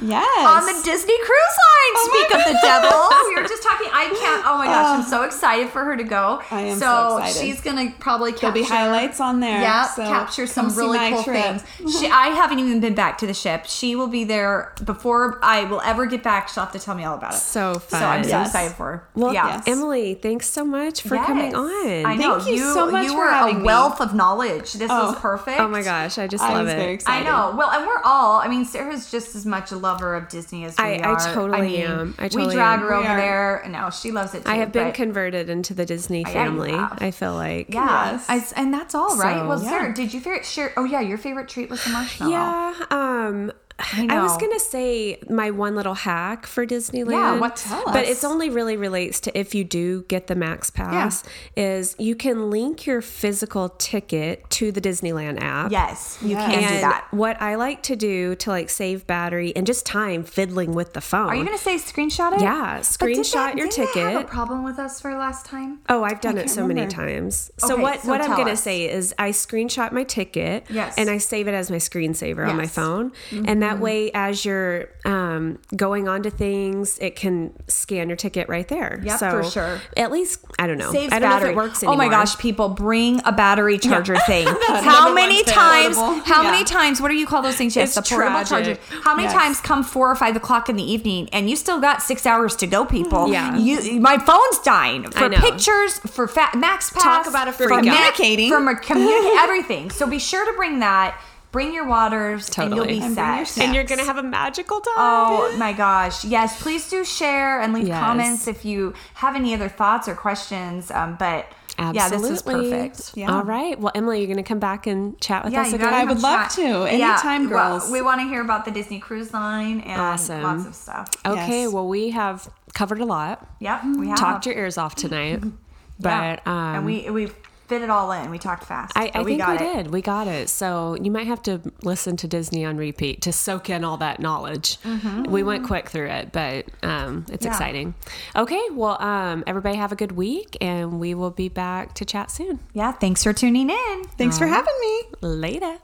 Speaker 3: Yes.
Speaker 1: On the Disney Cruise Line.
Speaker 3: Oh
Speaker 1: Speak of the
Speaker 3: gosh.
Speaker 1: devil. We were just talking. I can't. Oh my gosh, I'm so excited for her to go.
Speaker 3: I am so excited.
Speaker 1: she's gonna probably
Speaker 3: There'll be highlights on there.
Speaker 1: yeah,
Speaker 3: so
Speaker 1: capture some really
Speaker 3: my
Speaker 1: cool
Speaker 3: trip.
Speaker 1: things. She, I haven't even been back to the ship. She will be there before I will ever get back. She'll have to tell me all about it.
Speaker 2: So fun.
Speaker 1: So I'm
Speaker 2: fun.
Speaker 1: so excited for her.
Speaker 2: Well,
Speaker 1: yeah.
Speaker 3: Yes.
Speaker 2: Emily, thanks so much for coming on.
Speaker 1: I know
Speaker 3: Thank you so much
Speaker 1: You
Speaker 3: for
Speaker 1: were
Speaker 3: having
Speaker 1: a
Speaker 3: me.
Speaker 1: wealth of knowledge. This
Speaker 3: Oh.
Speaker 1: was perfect.
Speaker 2: Oh my gosh, I just
Speaker 3: I
Speaker 2: love
Speaker 3: was
Speaker 2: it.
Speaker 3: very
Speaker 1: I know. Well, and we're all. I mean, Sarah's just as much a lover of Disney as we
Speaker 2: I- I
Speaker 1: are.
Speaker 2: totally
Speaker 1: mean,
Speaker 2: am. I
Speaker 1: we drag
Speaker 2: am.
Speaker 1: her
Speaker 3: We
Speaker 1: over
Speaker 3: are.
Speaker 1: there. No, she loves it too.
Speaker 2: I have been converted into the Disney family.
Speaker 1: have.
Speaker 2: I feel like.
Speaker 1: Yeah,
Speaker 3: Yes.
Speaker 1: I- and that's all right.
Speaker 2: So-
Speaker 1: well,
Speaker 3: Yeah.
Speaker 1: Sarah, did you favorite share? Oh yeah, your favorite treat was the marshmallow.
Speaker 2: Yeah. Um I,
Speaker 1: know.
Speaker 2: was gonna say my one little hack for Disneyland.
Speaker 1: Yeah, what-
Speaker 3: tell
Speaker 2: But it's only really relates to if you do get the Max Pass. Is you can link your physical ticket to the Disneyland app.
Speaker 1: Yes, you
Speaker 3: Yes.
Speaker 1: can
Speaker 2: and
Speaker 1: do that.
Speaker 2: what I like to do to like save battery and just time fiddling with the phone.
Speaker 1: Are you gonna say screenshot it?
Speaker 2: Yeah, screenshot
Speaker 1: that-
Speaker 2: your
Speaker 1: that have
Speaker 2: ticket.
Speaker 1: a problem with us for last time?
Speaker 2: Oh, I've done it
Speaker 3: can't
Speaker 2: so many times. So
Speaker 1: Okay,
Speaker 2: what
Speaker 1: so
Speaker 2: what I'm gonna
Speaker 1: us.
Speaker 2: say is I screenshot my ticket
Speaker 1: Yes.
Speaker 2: and I save it as my screensaver on my
Speaker 1: Yes. Mm-hmm.
Speaker 2: phone. And that way as you're um, going on to things, it can scan your ticket right there.
Speaker 1: Yep,
Speaker 2: so
Speaker 1: for sure.
Speaker 2: At least I don't know.
Speaker 1: Saves
Speaker 2: I don't
Speaker 1: battery.
Speaker 2: know if it works
Speaker 1: oh my gosh, people, bring a battery charger thing. how many times?
Speaker 3: Portable.
Speaker 1: How
Speaker 3: Yeah.
Speaker 1: many times? What do you call those things? Yes,
Speaker 2: It's
Speaker 1: the portable
Speaker 2: tragic.
Speaker 1: charger. How many
Speaker 3: Yes.
Speaker 1: times come four or five o'clock in the evening, and you still got six hours to go, people?
Speaker 2: Yeah.
Speaker 1: You, my phone's dying for pictures, for fa- Max Pass.
Speaker 2: Talk about a
Speaker 1: for.
Speaker 3: Communicating.
Speaker 1: from a communicate everything. So be sure to bring that. Bring your waters, and you'll be
Speaker 3: And
Speaker 1: set.
Speaker 2: And you're gonna have a magical time.
Speaker 1: Oh my gosh. Yes, please do share and leave
Speaker 2: Yes.
Speaker 1: comments if you have any other thoughts or questions. Um, but yeah, this
Speaker 3: is
Speaker 1: perfect.
Speaker 3: Yeah.
Speaker 2: All right. Well, Emily, you're gonna come back and chat with
Speaker 1: Yeah,
Speaker 2: us again.
Speaker 3: I would love
Speaker 1: chat.
Speaker 3: to. Anytime,
Speaker 1: well,
Speaker 3: girls.
Speaker 1: we want to hear about the Disney Cruise Line and
Speaker 2: Awesome.
Speaker 1: lots of stuff.
Speaker 2: Okay.
Speaker 3: Yes.
Speaker 2: Well, we have covered a lot.
Speaker 1: Yep, we have
Speaker 2: Talked your ears off tonight.
Speaker 1: yeah.
Speaker 2: But um,
Speaker 1: and we we fit it all in. We talked fast.
Speaker 2: I,
Speaker 1: but
Speaker 2: I think we,
Speaker 1: it.
Speaker 2: did. We got it. So you might have to listen to Disney on repeat to soak in all that knowledge. We went quick through it, but um, it's
Speaker 1: Mm-hmm. Yeah.
Speaker 2: exciting. Okay. Well, um, everybody have a good week, and we will be back to chat soon.
Speaker 1: Yeah, thanks for tuning in.
Speaker 3: Thanks for having me.
Speaker 2: Later.